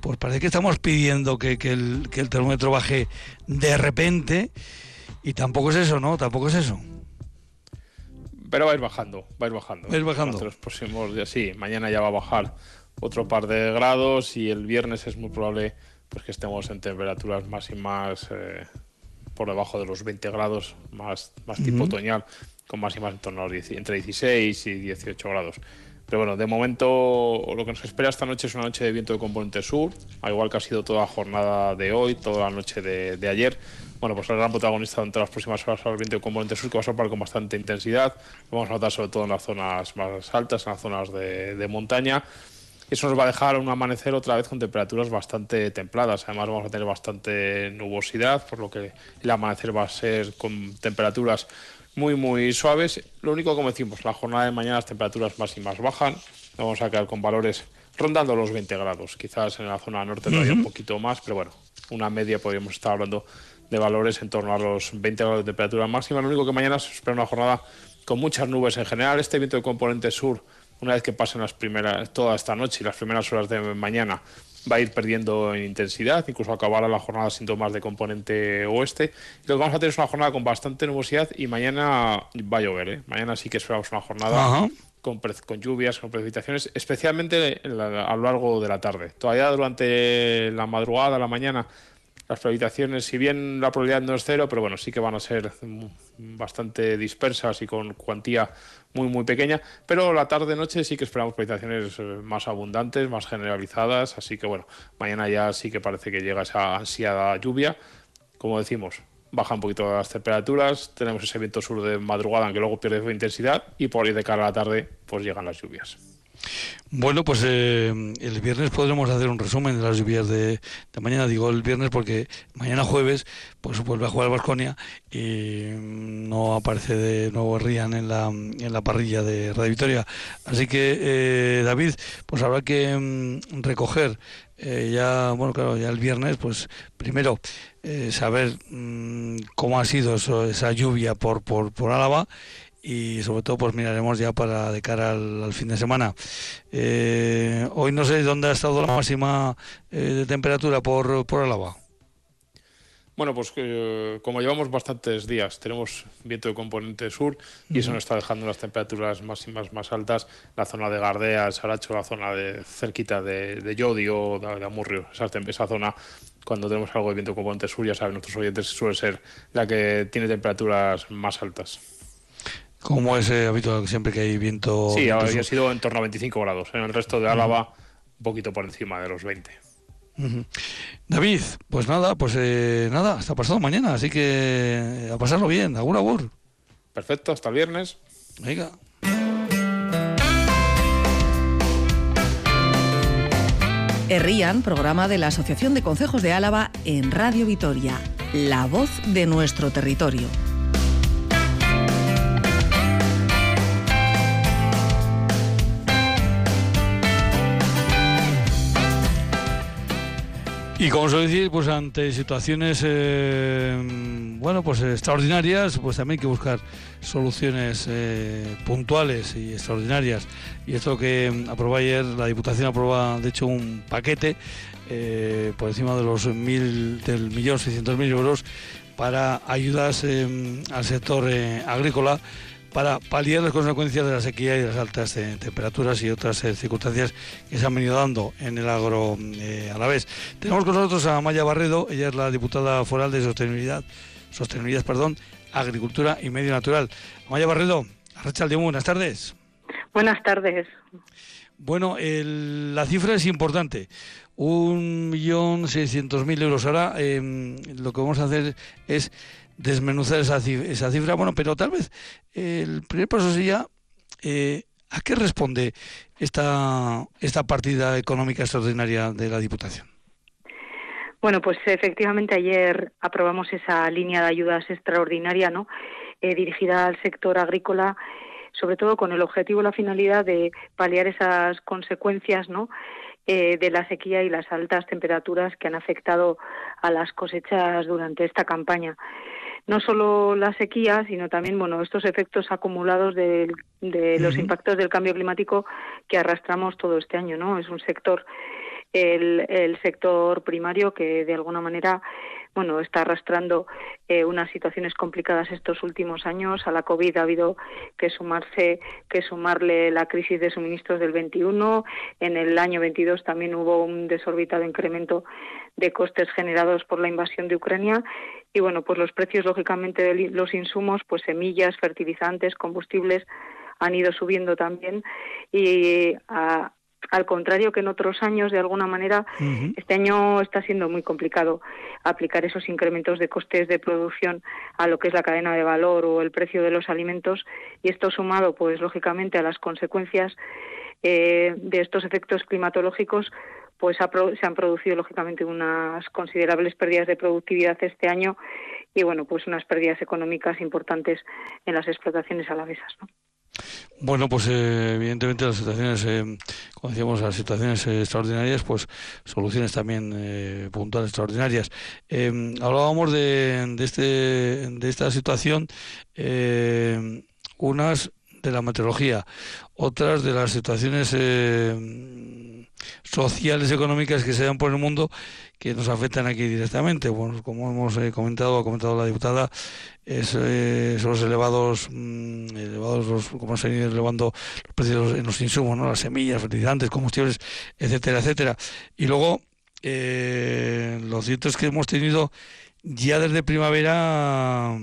pues parece que estamos pidiendo que, el, que el termómetro baje de repente y tampoco es eso, ¿no? Tampoco es eso. Pero va a ir bajando, va a ir bajando. Va a ir bajando. Los próximos días, sí, mañana ya va a bajar otro par de grados y el viernes es muy probable pues que estemos en temperaturas más y más eh, por debajo de los 20 grados, más, más tipo otoñal, con máximas en torno a entre 16 y 18 grados. Pero bueno, de momento lo que nos espera esta noche es una noche de viento de componente sur, al igual que ha sido toda la jornada de hoy, toda la noche de, de ayer. Bueno, pues el gran protagonista durante las próximas horas será el viento de componente sur, que va a soplar con bastante intensidad. Lo vamos a notar sobre todo en las zonas más altas, en las zonas de, de montaña. Eso nos va a dejar un amanecer otra vez con temperaturas bastante templadas. Además vamos a tener bastante nubosidad, por lo que el amanecer va a ser con temperaturas muy, muy suaves. Lo único, como decimos, la jornada de mañana las temperaturas máximas bajan. Vamos a quedar con valores rondando los 20 grados. Quizás en la zona norte todavía un poquito más, pero bueno, una media podríamos estar hablando de valores en torno a los 20 grados de temperatura máxima. Lo único que mañana se espera una jornada con muchas nubes en general. Este viento de componente sur, una vez que pasen las primeras, toda esta noche y las primeras horas de mañana, va a ir perdiendo en intensidad, incluso acabará la jornada síntomas de componente oeste. lo que vamos a tener es una jornada con bastante nubosidad y mañana va a llover. ¿eh? Mañana sí que esperamos una jornada con, con, lluvias, con precipitaciones, especialmente a lo largo de la tarde. Todavía durante la madrugada, la mañana, las precipitaciones, si bien la probabilidad no es cero, pero bueno, sí que van a ser bastante dispersas y con cuantía muy, muy pequeña. Pero la tarde-noche sí que esperamos precipitaciones eh, más abundantes, más generalizadas. Así que bueno, mañana ya sí que parece que llega esa ansiada lluvia. Como decimos, baja un poquito las temperaturas, tenemos ese viento sur de madrugada que luego pierde su intensidad y por ahí de cara a la tarde pues llegan las lluvias. Bueno, pues eh, el viernes podremos hacer un resumen de las lluvias de, mañana. Digo el viernes porque mañana jueves pues vuelve a jugar Vasconia y no aparece de nuevo Rian en la, en la parrilla de Radio Victoria. Así que, eh, David, pues habrá que mm, recoger eh, ya, bueno, claro, ya el viernes, pues primero saber mm, cómo ha sido esa lluvia por, por, por Álava y sobre todo pues miraremos ya para de cara al, fin de semana. Eh, hoy no sé dónde ha estado la máxima eh, de temperatura por, por Álava. Bueno, pues eh, como llevamos bastantes días, tenemos viento de componente sur y eso nos está dejando las temperaturas máximas más altas. La zona de Gardea, el Saracho, la zona de cerquita de, de Yodio, de, de Amurrio, esa, esa zona cuando tenemos algo de viento de componente sur, ya saben nuestros oyentes, suele ser la que tiene temperaturas más altas. Como es eh, habitual siempre que hay viento. Sí, ha sido en torno a 25 grados. En el resto de Álava, un poquito por encima de los 20. David, pues nada, pues eh, nada, hasta pasado mañana, así que a pasarlo bien, agur agur. Perfecto, hasta el viernes. Venga. Errían, programa de la Asociación de Consejos de Álava en Radio Vitoria, la voz de nuestro territorio. Y como suele decir, pues ante situaciones eh, bueno, pues extraordinarias, pues también hay que buscar soluciones eh, puntuales y extraordinarias. Y esto que aprobó ayer, la Diputación aprueba de hecho un paquete eh, por encima de los mil, del millón seiscientos mil euros para ayudas al sector agrícola para paliar las consecuencias de la sequía y de las altas temperaturas y otras eh, circunstancias que se han venido dando en el agro eh, a la vez. Tenemos con nosotros a Maya Barredo, ella es la diputada foral de Sostenibilidad, Sostenibilidad, perdón, Agricultura y Medio Natural. Maya Barredo, Arrachaldeón, buenas tardes. Buenas tardes. Bueno, la cifra es importante. Un millón seiscientos mil euros. Ahora em, lo que vamos a hacer es desmenuzar esa, esa cifra. Bueno, pero tal vez el primer paso sería eh, ¿a qué responde esta, esta partida económica extraordinaria de la Diputación? Bueno, pues efectivamente ayer aprobamos esa línea de ayudas extraordinaria, ¿no? Eh, dirigida al sector agrícola, sobre todo con el objetivo la finalidad de paliar esas consecuencias, ¿no? eh, de la sequía y las altas temperaturas que han afectado a las cosechas durante esta campaña. No solo la sequía, sino también bueno, estos efectos acumulados de, los impactos del cambio climático que arrastramos todo este año. ¿no? Es un sector el, sector primario que de alguna manera bueno está arrastrando eh, unas situaciones complicadas estos últimos años. A la covid ha habido que sumarse que sumarle la crisis de suministros del 21 en el año 22 también hubo un desorbitado incremento de costes generados por la invasión de Ucrania. Y bueno pues los precios lógicamente de los insumos pues semillas fertilizantes combustibles han ido subiendo también. Y a, al contrario que en otros años, de alguna manera, este año está siendo muy complicado aplicar esos incrementos de costes de producción a lo que es la cadena de valor o el precio de los alimentos y esto sumado, pues lógicamente, a las consecuencias eh, de estos efectos climatológicos, pues se han producido lógicamente unas considerables pérdidas de productividad este año y bueno, pues unas pérdidas económicas importantes en las explotaciones alavesas. ¿no? Bueno, pues eh, evidentemente las situaciones, eh, como decíamos, las situaciones eh, extraordinarias, pues soluciones también puntuales extraordinarias. hablábamos de, de, este, de esta situación, unas de la meteorología, otras de las situaciones sociales, económicas que se dan por el mundo que nos afectan aquí directamente. Bueno, como hemos eh, comentado, ha comentado la diputada, es, eh, son los elevados, mm, elevados los, como se han ido elevando los precios en los insumos, ¿no? las semillas, fertilizantes, combustibles, etcétera, etcétera. Y luego, eh, lo cierto es que hemos tenido ya desde primavera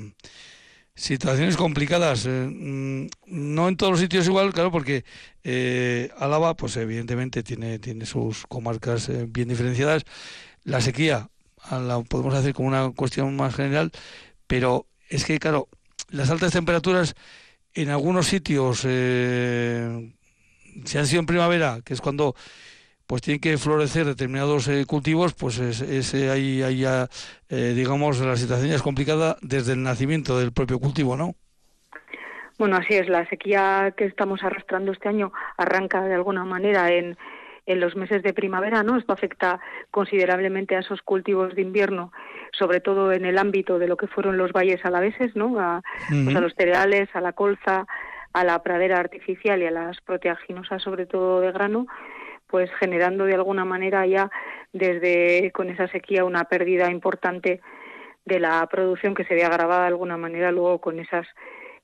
situaciones complicadas. Mm, no en todos los sitios igual, claro, porque eh, Álava, pues evidentemente tiene, tiene sus comarcas bien diferenciadas la sequía la podemos hacer como una cuestión más general, pero es que, claro, las altas temperaturas en algunos sitios, eh, si han sido en primavera, que es cuando pues tienen que florecer determinados eh, cultivos, pues es, ahí, ahí ya, eh, digamos, la situación ya es complicada desde el nacimiento del propio cultivo, ¿no? Bueno, así es, la sequía que estamos arrastrando este año arranca de alguna manera en, en los meses de primavera, ¿no? Esto afecta considerablemente a esos cultivos de invierno, sobre todo en el ámbito de lo que fueron los valles alaveses, ¿no? A, pues a los cereales, a la colza, a la pradera artificial y a las proteaginosas, sobre todo de grano, pues generando de alguna manera ya desde con esa sequía una pérdida importante de la producción que se ve agravada de alguna manera luego con esas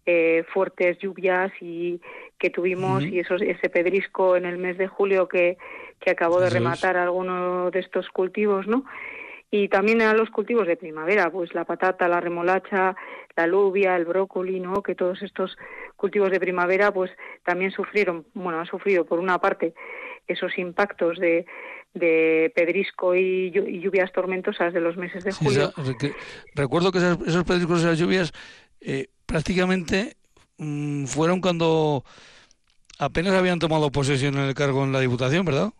eh, fuertes lluvias y que tuvimos y esos, ese pedrisco en el mes de julio que, que acabó de rematar algunos de estos cultivos, ¿no? Y también a los cultivos de primavera, pues la patata, la remolacha, la alubia, el brócoli, ¿no? Que todos estos cultivos de primavera, pues también sufrieron, bueno, han sufrido por una parte esos impactos de, de pedrisco y, lluvias tormentosas de los meses de julio. recuerdo que esos, pedriscos y esas lluvias eh, prácticamente mm, fueron cuando apenas habían tomado posesión en el cargo en la Diputación, ¿verdad?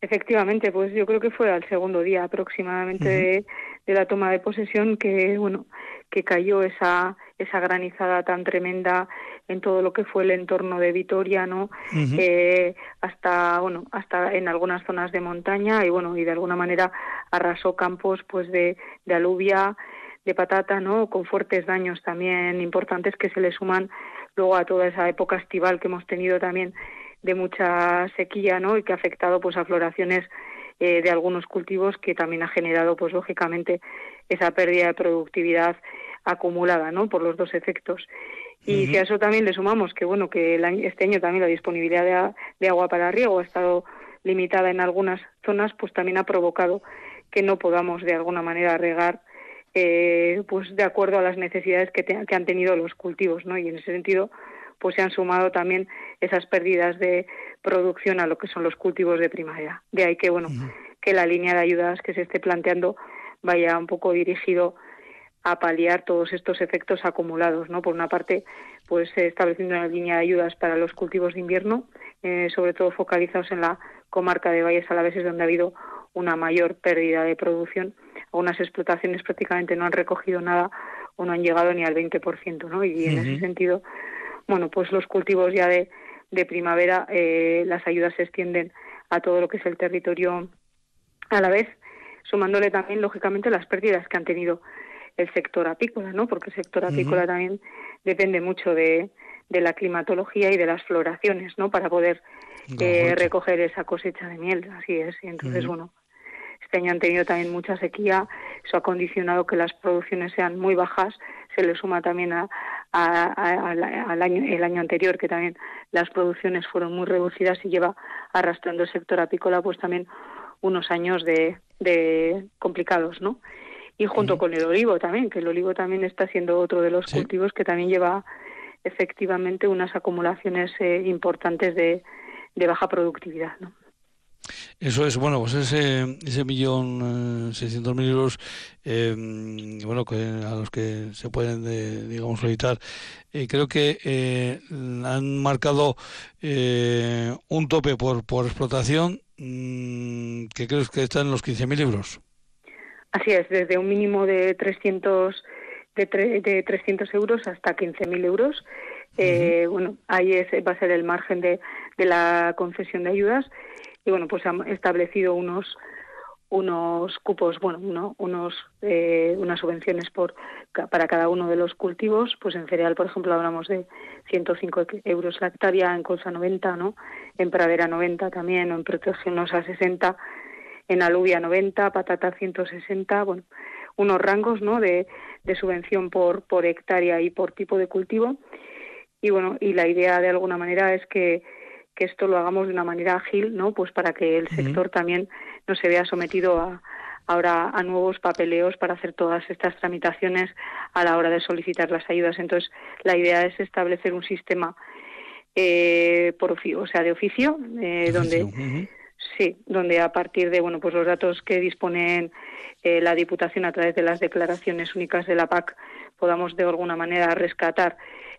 Efectivamente, pues yo creo que fue al segundo día aproximadamente de, la toma de posesión que, bueno, que cayó esa, esa granizada tan tremenda en todo lo que fue el entorno de Vitoria, ¿no? Eh, hasta, bueno, hasta en algunas zonas de montaña y, bueno, y de alguna manera arrasó campos, pues, de, de alubia, de patata, ¿no? Con fuertes daños también importantes que se le suman luego a toda esa época estival que hemos tenido también de mucha sequía, ¿no? Y que ha afectado pues a floraciones eh, de algunos cultivos que también ha generado pues lógicamente esa pérdida de productividad acumulada, ¿no? Por los dos efectos. Y si a eso también le sumamos que bueno que este año también la disponibilidad de, de agua para riego ha estado limitada en algunas zonas, pues también ha provocado que no podamos de alguna manera regar eh, pues de acuerdo a las necesidades que, que, han tenido los cultivos, ¿no? Y en ese sentido, pues se han sumado también esas pérdidas de producción a lo que son los cultivos de primavera. De ahí que, bueno, que la línea de ayudas que se esté planteando vaya un poco dirigido a paliar todos estos efectos acumulados, ¿no? Por una parte, pues estableciendo una línea de ayudas para los cultivos de invierno, eh, sobre todo focalizados en la comarca de Valles Alaveses, donde ha habido una mayor pérdida de producción algunas explotaciones prácticamente no han recogido nada o no han llegado ni al 20%, ¿no? Y en ese sentido, bueno, pues los cultivos ya de, de primavera, eh, las ayudas se extienden a todo lo que es el territorio a la vez, sumándole también, lógicamente, las pérdidas que han tenido el sector apícola, ¿no? Porque el sector apícola también depende mucho de, de la climatología y de las floraciones, ¿no? Para poder eh, recoger esa cosecha de miel, así es. Y entonces, bueno, este año han tenido también mucha sequía, eso ha condicionado que las producciones sean muy bajas, se le suma también a, al año, el año anterior, que también las producciones fueron muy reducidas y lleva arrastrando el sector apícola pues también unos años de, de complicados, ¿no? Y junto con el olivo también, que el olivo también está siendo otro de los cultivos que también lleva efectivamente unas acumulaciones eh, importantes de, de baja productividad, ¿no? Eso es, bueno, pues ese, ese millón eh, seiscientos mil euros, eh, bueno, que a los que se pueden, digamos, solicitar, eh, creo que eh, han marcado un tope por, por explotación mm, que creo que está en los mil euros. Así es, desde un mínimo de 300, de, de 300 euros hasta 15.000 euros. Bueno, ahí es, va a ser el margen de, de la concesión de ayudas y bueno, pues han establecido unos unos cupos, bueno, unos eh, unas subvenciones por para cada uno de los cultivos, pues en cereal, por ejemplo, hablamos de 105 euros la hectárea, en colza 90, ¿no? En pradera 90 también, o en a 60, en alubia 90, patata 160, bueno, unos rangos, ¿no? De, de subvención por por hectárea y por tipo de cultivo. Y bueno, y la idea de alguna manera es que que esto lo hagamos de una manera ágil, ¿no? Pues para que el sector también no se vea sometido a, ahora a nuevos papeleos para hacer todas estas tramitaciones a la hora de solicitar las ayudas. Entonces, la idea es establecer un sistema eh, por o sea, de oficio, eh, donde sí, donde a partir de bueno, pues los datos que disponen eh, la Diputación a través de las declaraciones únicas de la PAC podamos de alguna manera rescatar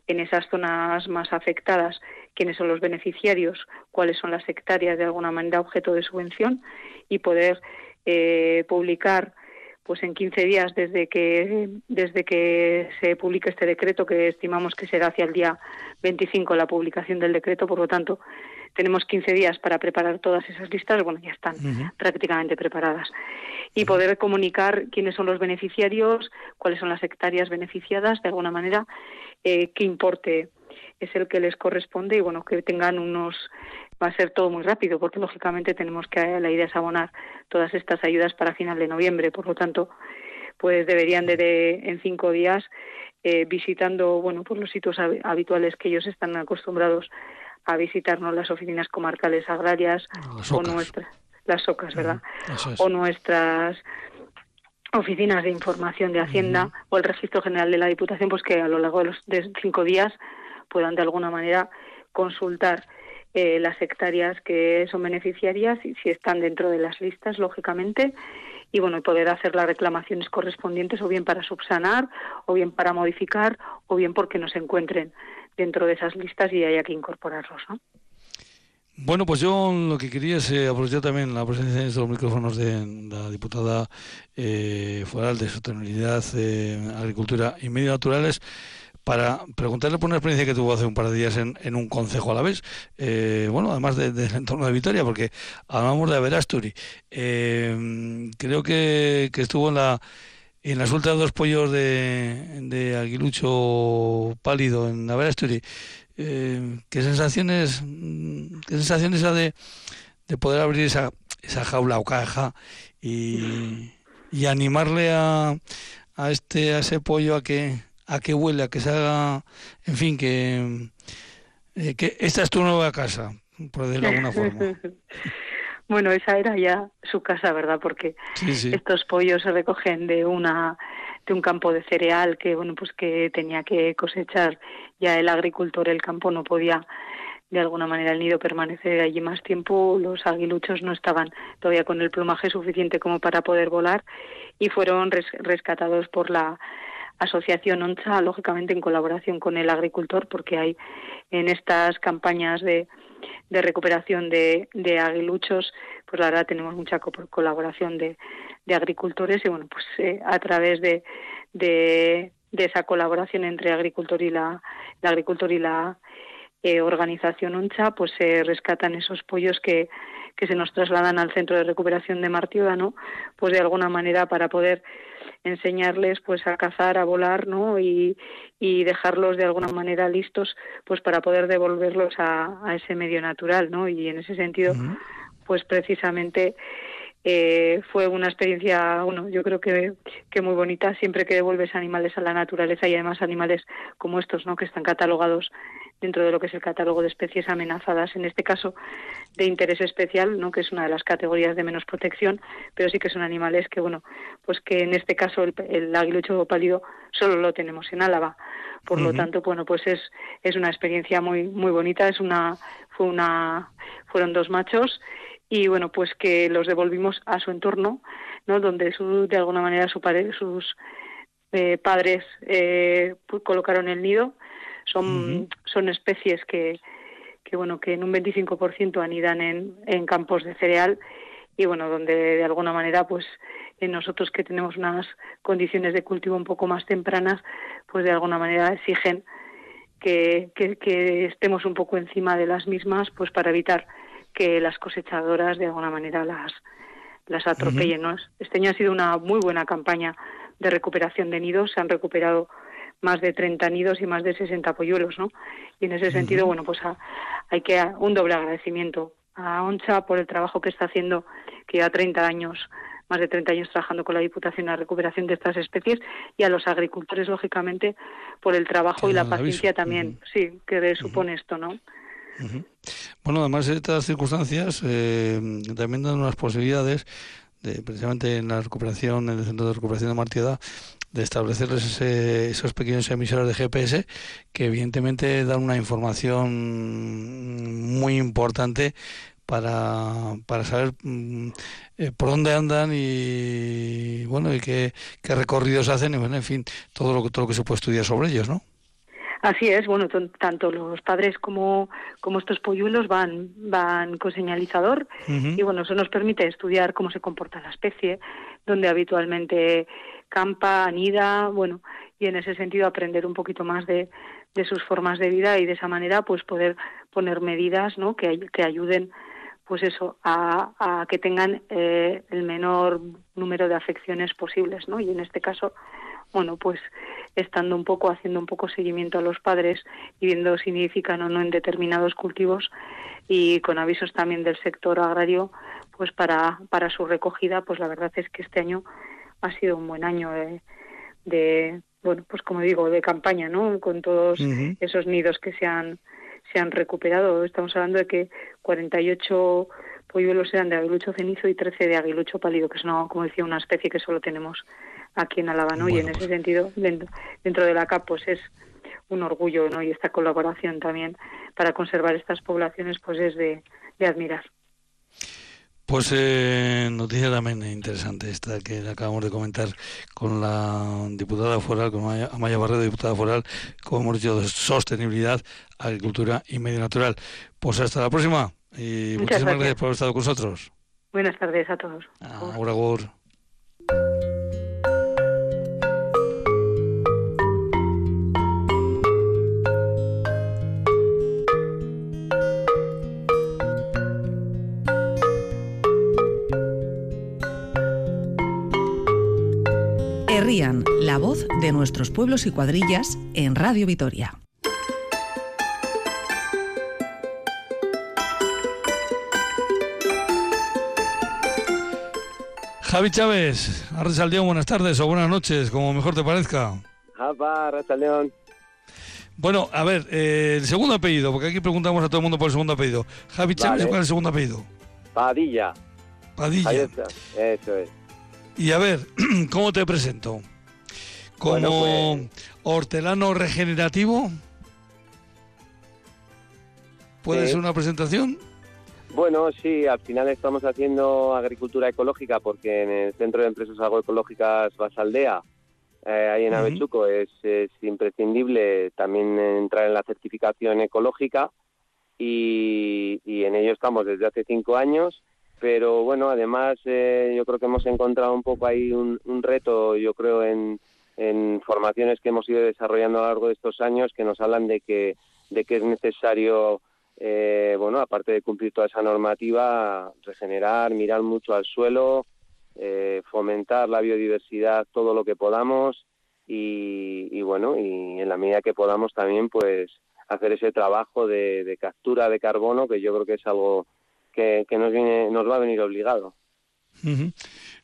en esas zonas más afectadas quiénes son los beneficiarios, cuáles son las hectáreas de alguna manera objeto de subvención y poder eh, publicar pues en 15 días desde que desde que se publique este decreto que estimamos que será hacia el día 25 la publicación del decreto. Por lo tanto tenemos 15 días para preparar todas esas listas bueno ya están prácticamente preparadas. Y poder comunicar quiénes son los beneficiarios cuáles son las hectáreas beneficiadas de alguna manera eh, qué importe es el que les corresponde y bueno, que tengan unos va a ser todo muy rápido porque lógicamente tenemos que la idea es abonar todas estas ayudas para final de noviembre, por lo tanto, pues deberían de, en cinco días eh, visitando bueno pues los sitios habituales que ellos están acostumbrados a visitarnos las oficinas comarcales agrarias o nuestras las socas, ¿verdad? O nuestras oficinas de información de Hacienda o el registro general de la Diputación, pues que a lo largo de los de cinco días puedan de alguna manera consultar eh, las hectáreas que son beneficiarias y si están dentro de las listas, lógicamente, y bueno, poder hacer las reclamaciones correspondientes o bien para subsanar, o bien para modificar, o bien porque no se encuentren dentro de esas listas y haya que incorporarlos, ¿no? Bueno, pues yo lo que quería es eh, aprovechar también la presencia de los micrófonos de la diputada eh, foral de Sostenibilidad, eh, Agricultura y Medios Naturales para preguntarle por una experiencia que tuvo hace un par de días en, un concejo a la vez, eh, bueno, además del de, entorno de Vitoria, porque hablamos de Averasturi. Eh, creo que, que, estuvo en la en las últimas dos pollos de, de aguilucho pálido en Averasturi. Eh, ¿Qué sensaciones, qué sensaciones ha de, de poder abrir esa, esa jaula o caja y, y animarle a, a este a ese pollo a que a que huele, a que se haga, en fin, que, eh, que esta es tu nueva casa, por decirlo de alguna forma. bueno, esa era ya su casa, ¿verdad? Porque estos pollos se recogen de una de un campo de cereal que bueno pues que tenía que cosechar. Ya el agricultor el campo no podía de alguna manera el nido permanecer allí más tiempo. Los aguiluchos no estaban todavía con el plumaje suficiente como para poder volar y fueron rescatados por la Asociación ONCHA, lógicamente en colaboración con el agricultor, porque hay en estas campañas de, de recuperación de, de, aguiluchos, pues la verdad tenemos mucha colaboración de, de, agricultores y bueno, pues eh, a través de, de, esa colaboración entre agricultor y la, el agricultor y la eh, organización ONCHA, pues se rescatan esos pollos que, que se nos trasladan al centro de recuperación de Martioda, ¿no? Pues de alguna manera para poder enseñarles pues a cazar, a volar, ¿no? Y, y dejarlos de alguna manera listos pues para poder devolverlos a, a ese medio natural, ¿no? Y en ese sentido, pues precisamente eh, fue una experiencia, bueno, yo creo que, que muy bonita siempre que devuelves animales a la naturaleza y además animales como estos, ¿no? Que están catalogados dentro de lo que es el catálogo de especies amenazadas, en este caso de interés especial, ¿no? que es una de las categorías de menos protección, pero sí que son animales que, bueno, pues que en este caso el, el aguilucho pálido solo lo tenemos en Álava. Por lo tanto, bueno, pues es, es una experiencia muy, muy bonita, es una, fue una, fueron dos machos y bueno, pues que los devolvimos a su entorno, ¿no? Donde su, de alguna manera su padre, sus eh, padres eh, colocaron el nido. Son, son especies que, que, bueno, que en un 25% anidan en, en campos de cereal y bueno, donde de alguna manera, pues en nosotros que tenemos unas condiciones de cultivo un poco más tempranas, pues de alguna manera exigen que, que, que estemos un poco encima de las mismas, pues para evitar que las cosechadoras de alguna manera las, las atropellen. ¿no? Este año ha sido una muy buena campaña de recuperación de nidos, se han recuperado más de 30 nidos y más de 60 polluelos, ¿no? Y en ese sentido, bueno, pues hay que un doble agradecimiento a ONCHA por el trabajo que está haciendo, que ya 30 años, más de 30 años trabajando con la Diputación en la recuperación de estas especies, y a los agricultores, lógicamente, por el trabajo y la paciencia también, sí, que supone esto, ¿no? Bueno, además estas circunstancias eh, también dan unas posibilidades, de, precisamente en la recuperación, en el centro de recuperación de Martieda, de establecerles esos pequeños emisores de GPS que evidentemente dan una información muy importante para, para saber mm, eh, por dónde andan y bueno y qué, qué recorridos hacen y bueno en fin todo lo todo lo que se puede estudiar sobre ellos no Así es, bueno, tanto los padres como, como estos polluelos van, van con señalizador y bueno, eso nos permite estudiar cómo se comporta la especie, donde habitualmente campa, anida, bueno, y en ese sentido aprender un poquito más de, de sus formas de vida y de esa manera pues poder poner medidas, ¿no? Que, que ayuden pues eso, a, a que tengan eh, el menor número de afecciones posibles, ¿no? Y en este caso, bueno, pues estando un poco, haciendo un poco seguimiento a los padres y viendo si nidifican o no en determinados cultivos y con avisos también del sector agrario, pues para, para su recogida, pues la verdad es que este año ha sido un buen año de, bueno, pues como digo, de campaña, ¿no? Con todos esos nidos que se han, se han recuperado. Estamos hablando de que 48 polluelos eran de aguilucho cenizo y 13 de aguilucho pálido, que es, una, como decía, una especie que solo tenemos aquí en Álava, ¿no? y en ese pues sentido, dentro, de la CAP, pues es un orgullo, ¿no? Y esta colaboración también para conservar estas poblaciones, pues es de, admirar. Pues eh, noticia también interesante esta que acabamos de comentar con la diputada foral, con Amaya Barredo, diputada foral, como hemos dicho, de sostenibilidad, agricultura y medio natural. Pues hasta la próxima y muchísimas gracias. por haber estado con nosotros. Buenas tardes a todos. Ahora, Rían, la voz de nuestros pueblos y cuadrillas en Radio Vitoria. Javi Chávez, Arrachaldeón, buenas tardes o buenas noches, como mejor te parezca. Japa, Arrachaldeón. Bueno, a ver, eh, el segundo apellido, porque aquí preguntamos a todo el mundo por el segundo apellido. Javi Chávez, ¿cuál es el segundo apellido? Padilla. Padilla. Eso es. Y a ver, ¿cómo te presento? ¿Como pues- hortelano regenerativo? ¿Puede ser una presentación? Bueno, sí, al final estamos haciendo agricultura ecológica porque en el Centro de Empresas Agroecológicas Basaldea, eh, ahí en Avechuco, es, imprescindible también entrar en la certificación ecológica y, y en ello estamos desde hace cinco años pero bueno, además eh, yo creo que hemos encontrado un poco ahí un, reto, yo creo, en, formaciones que hemos ido desarrollando a lo largo de estos años que nos hablan de que, de que es necesario eh, bueno, aparte de cumplir toda esa normativa, regenerar, mirar mucho al suelo, eh, fomentar la biodiversidad todo lo que podamos y, bueno, y en la medida que podamos también, pues hacer ese trabajo de, captura de carbono que yo creo que es algo que, nos viene, nos va a venir obligado.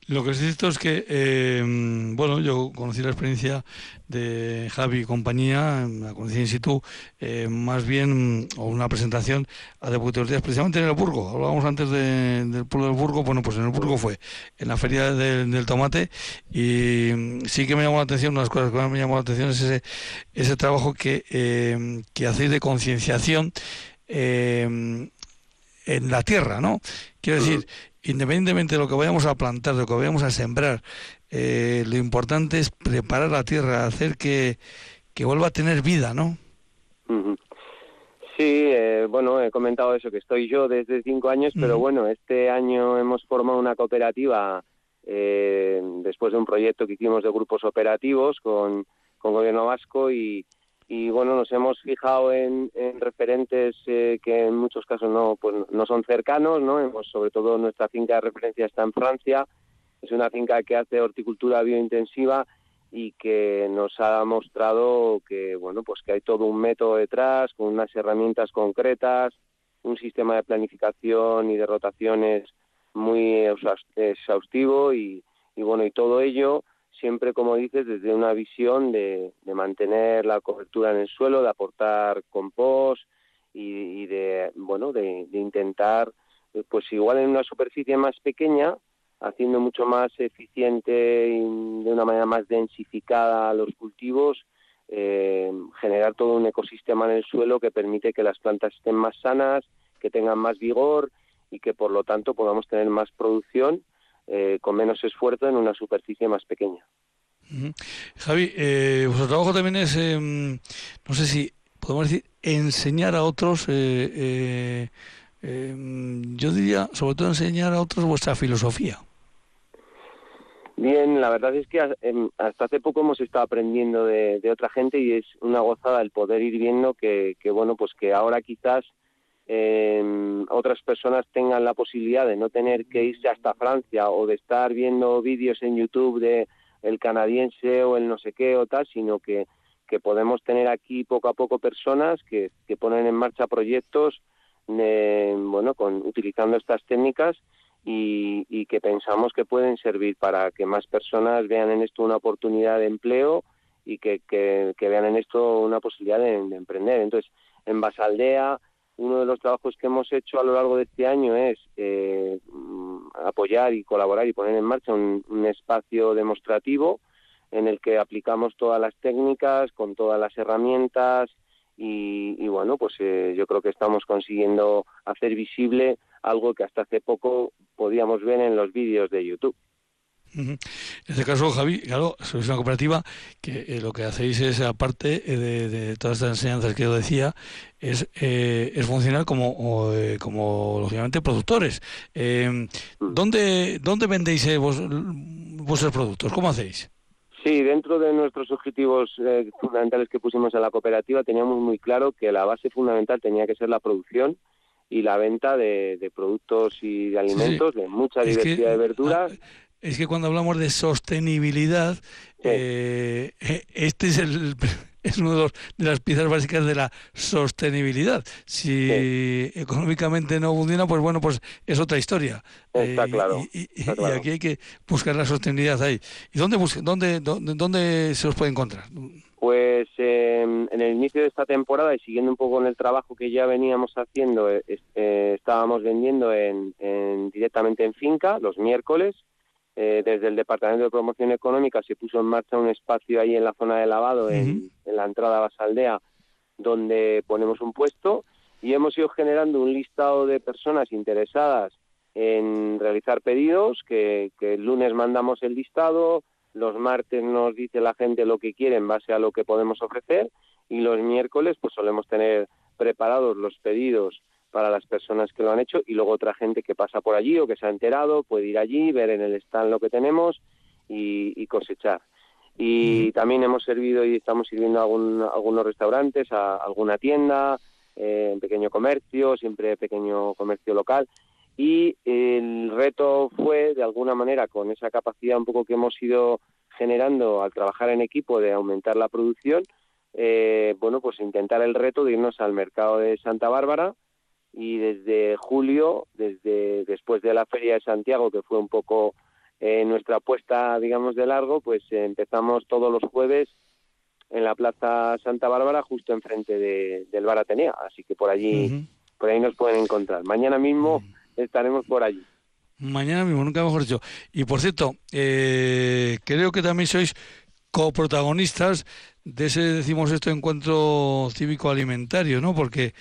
Lo que es cierto es que, eh, bueno, yo conocí la experiencia de Javi y compañía, la conocí in situ, eh, más bien, una presentación a Deputados precisamente en el Burgo. Hablábamos antes del pueblo del Burgo, bueno, pues en el Burgo fue, en la feria del, tomate, y sí que me llamó la atención, unas cosas que me llamó la atención es ese, ese trabajo que, eh, que hacéis de concienciación en la tierra, ¿no? Quiero decir, independientemente de lo que vayamos a plantar, de lo que vayamos a sembrar, eh, lo importante es preparar la tierra, hacer que, vuelva a tener vida, ¿no? Sí, eh, bueno, he comentado eso, que estoy yo desde cinco años, pero bueno, este año hemos formado una cooperativa eh, después de un proyecto que hicimos de grupos operativos con, con Gobierno Vasco y, y bueno nos hemos fijado en, referentes eh, que en muchos casos no pues no son cercanos no sobre todo nuestra finca de referencia está en Francia. Es una finca que hace horticultura biointensiva y que nos ha mostrado que bueno pues que hay todo un método detrás con unas herramientas concretas un sistema de planificación y de rotaciones muy exhaustivo y bueno y todo ello siempre, como dices, desde una visión de, mantener la cobertura en el suelo, de aportar compost y, de, bueno, de, intentar, pues igual en una superficie más pequeña, haciendo mucho más eficiente y de una manera más densificada los cultivos, eh, generar todo un ecosistema en el suelo que permite que las plantas estén más sanas, que tengan más vigor y que por lo tanto podamos tener más producción eh, con menos esfuerzo en una superficie más pequeña. Javi, eh, vuestro trabajo también es, em, no sé si podemos decir, enseñar a otros, eh, em, yo diría, sobre todo enseñar a otros vuestra filosofía. Bien, la verdad es que em, hasta hace poco hemos estado aprendiendo de, de, otra gente y es una gozada el poder ir viendo que, que bueno, pues que ahora quizás eh, otras personas tengan la posibilidad de no tener que irse hasta Francia o de estar viendo vídeos en YouTube de el canadiense o el no sé qué o tal, sino que, que podemos tener aquí poco a poco personas que, que ponen en marcha proyectos eh, bueno, con, utilizando estas técnicas y, y, que pensamos que pueden servir para que más personas vean en esto una oportunidad de empleo y que, que, vean en esto una posibilidad de emprender. Entonces, en Basaldea uno de los trabajos que hemos hecho a lo largo de este año es eh, mm, apoyar y colaborar y poner en marcha un, espacio demostrativo en el que aplicamos todas las técnicas con todas las herramientas y, bueno pues eh, yo creo que estamos consiguiendo hacer visible algo que hasta hace poco podíamos ver en los vídeos de YouTube. En este caso, Javi, claro, sois una cooperativa que eh, lo que hacéis es, aparte eh, de, todas estas enseñanzas que yo decía, es, eh, es funcionar como, como, lógicamente, productores. Mm. ¿dónde, ¿Dónde vendéis vos, vuestros productos? ¿Cómo hacéis? Sí, dentro de nuestros objetivos fundamentales que pusimos en la cooperativa, teníamos muy claro que la base fundamental tenía que ser la producción y la venta de, productos y de alimentos, de mucha diversidad de verduras. Es que cuando hablamos de sostenibilidad, eh, eh, este es el es una de, las piezas básicas de la sostenibilidad. Si económicamente no funciona, pues bueno, pues es otra historia. Está, eh, claro, y, aquí hay que buscar la sostenibilidad ahí. ¿Y dónde, dónde, dónde, dónde se os puede encontrar? Pues en el inicio de esta temporada y siguiendo un poco en el trabajo que ya veníamos haciendo, estábamos vendiendo en, directamente en finca los miércoles eh, desde el Departamento de Promoción Económica se puso en marcha un espacio ahí en la zona de lavado, en, la entrada a Basaldea, donde ponemos un puesto y hemos ido generando un listado de personas interesadas en realizar pedidos, que, el lunes mandamos el listado, los martes nos dice la gente lo que quiere en base a lo que podemos ofrecer y los miércoles pues solemos tener preparados los pedidos para las personas que lo han hecho y luego otra gente que pasa por allí o que se ha enterado puede ir allí, ver en el stand lo que tenemos y, cosechar. Y también hemos servido y estamos sirviendo a algunos restaurantes, a alguna tienda, eh, en pequeño comercio, siempre pequeño comercio local. Y el reto fue, de alguna manera, con esa capacidad un poco que hemos ido generando al trabajar en equipo de aumentar la producción, eh, bueno, pues intentar el reto de irnos al mercado de Santa Bárbara y desde julio, desde después de la feria de Santiago, que fue un poco eh, nuestra apuesta, digamos, de largo, pues empezamos todos los jueves en la Plaza Santa Bárbara, justo enfrente de, del Bar Atenea, así que por allí, por ahí nos pueden encontrar. Mañana mismo estaremos por allí. Mañana mismo, nunca mejor dicho. Y por cierto, eh, creo que también sois coprotagonistas de ese, decimos esto, encuentro cívico alimentario, ¿no? Porque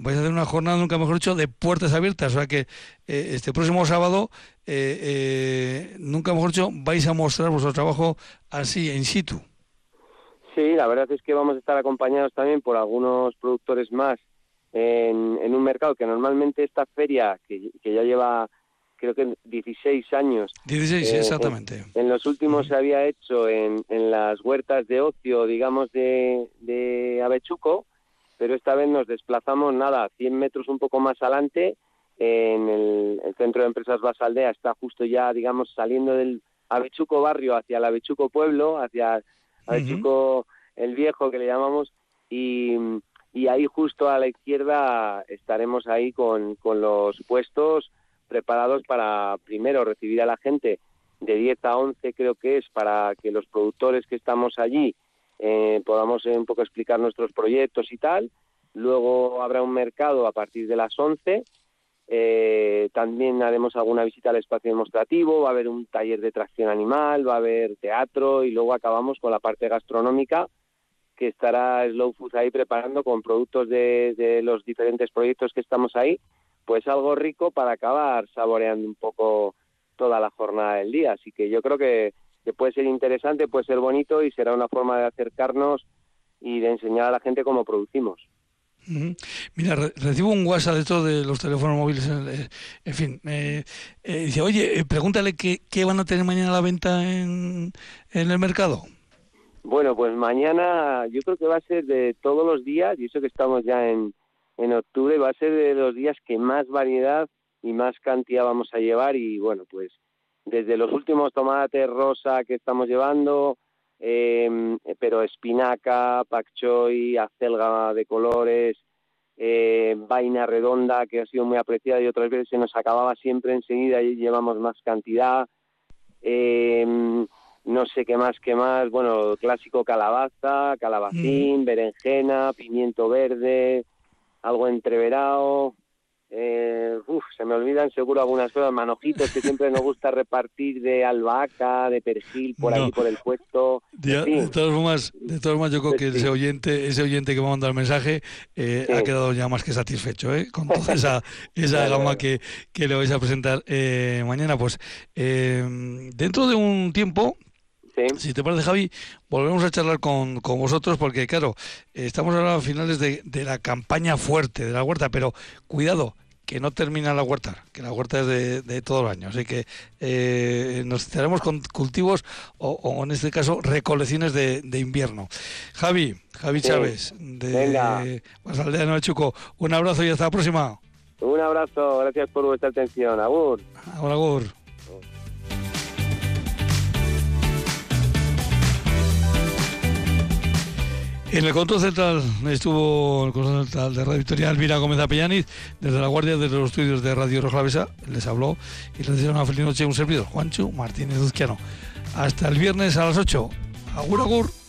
vais a hacer una jornada, nunca mejor dicho, de puertas abiertas. O sea que eh, este próximo sábado, eh, nunca mejor dicho, vais a mostrar vuestro trabajo así, in situ. Sí, la verdad es que vamos a estar acompañados también por algunos productores más en, en un mercado que normalmente esta feria, que, que ya lleva creo que 16 años. 16, eh, exactamente. En, los últimos se había hecho en, en, las huertas de ocio, digamos, de, de Avechuco, pero esta vez nos desplazamos, nada, 100 metros un poco más adelante, en el, centro de empresas Basaldea, está justo ya, digamos, saliendo del Avechuco barrio hacia el Avechuco pueblo, hacia Avechuco el viejo que le llamamos, y, y ahí justo a la izquierda estaremos ahí con, con los puestos preparados para primero recibir a la gente de 10 a 11 creo que es para que los productores que estamos allí eh, podamos un poco explicar nuestros proyectos y tal. Luego habrá un mercado a partir de las 11. Eh, también haremos alguna visita al espacio demostrativo, va a haber un taller de tracción animal, va a haber teatro y luego acabamos con la parte gastronómica que estará Slow Food ahí preparando con productos de, de los diferentes proyectos que estamos ahí pues algo rico para acabar saboreando un poco toda la jornada del día. Así que yo creo que, puede ser interesante, puede ser bonito y será una forma de acercarnos y de enseñar a la gente cómo producimos. Mira, recibo un WhatsApp de esto de los teléfonos móviles, eh, en fin, eh, dice, oye, eh, pregúntale qué, qué, van a tener mañana a la venta en, en el mercado. Bueno, pues mañana yo creo que va a ser de todos los días, y eso que estamos ya en, en octubre va a ser de los días que más variedad y más cantidad vamos a llevar y bueno, pues desde los últimos tomates rosa que estamos llevando, eh, pero espinaca, pak choy, acelga de colores, eh, vaina redonda que ha sido muy apreciada y otras veces se nos acababa siempre enseguida y llevamos más cantidad. Eh, no sé qué más, qué más, bueno, clásico calabaza, calabacín, mm. berenjena, pimiento verde, algo entreverado. Eh, uf, se me olvidan seguro algunas cosas, manojitos que siempre nos gusta repartir de albahaca, de perejil, por ahí por el puesto. De, todas formas, de todas formas, yo creo que ese oyente, ese oyente que me ha mandado el mensaje eh, ha quedado ya más que satisfecho ¿eh? con toda esa, esa gama que, que, le vais a presentar eh, mañana. Pues dentro de un tiempo, si te parece, Javi, volvemos a charlar con, con vosotros porque, claro, estamos ahora a finales de, de, la campaña fuerte de la huerta, pero cuidado, que no termina la huerta, que la huerta es de, de todo el año. Así que eh, nos estaremos con cultivos o, en este caso recolecciones de, de invierno. Javi, Javi Chávez, de Basaldea de Chuco, un abrazo y hasta la próxima. Un abrazo, gracias por vuestra atención. Agur. Agur, agur. En el control central estuvo el control central de Radio Victoria Elvira Gómez Apellaniz, desde la guardia de los estudios de Radio Rojavesa, les habló y les deseo una feliz noche un servidor, Juancho Martínez Duzquiano. Hasta el viernes a las 8. Agur, agur.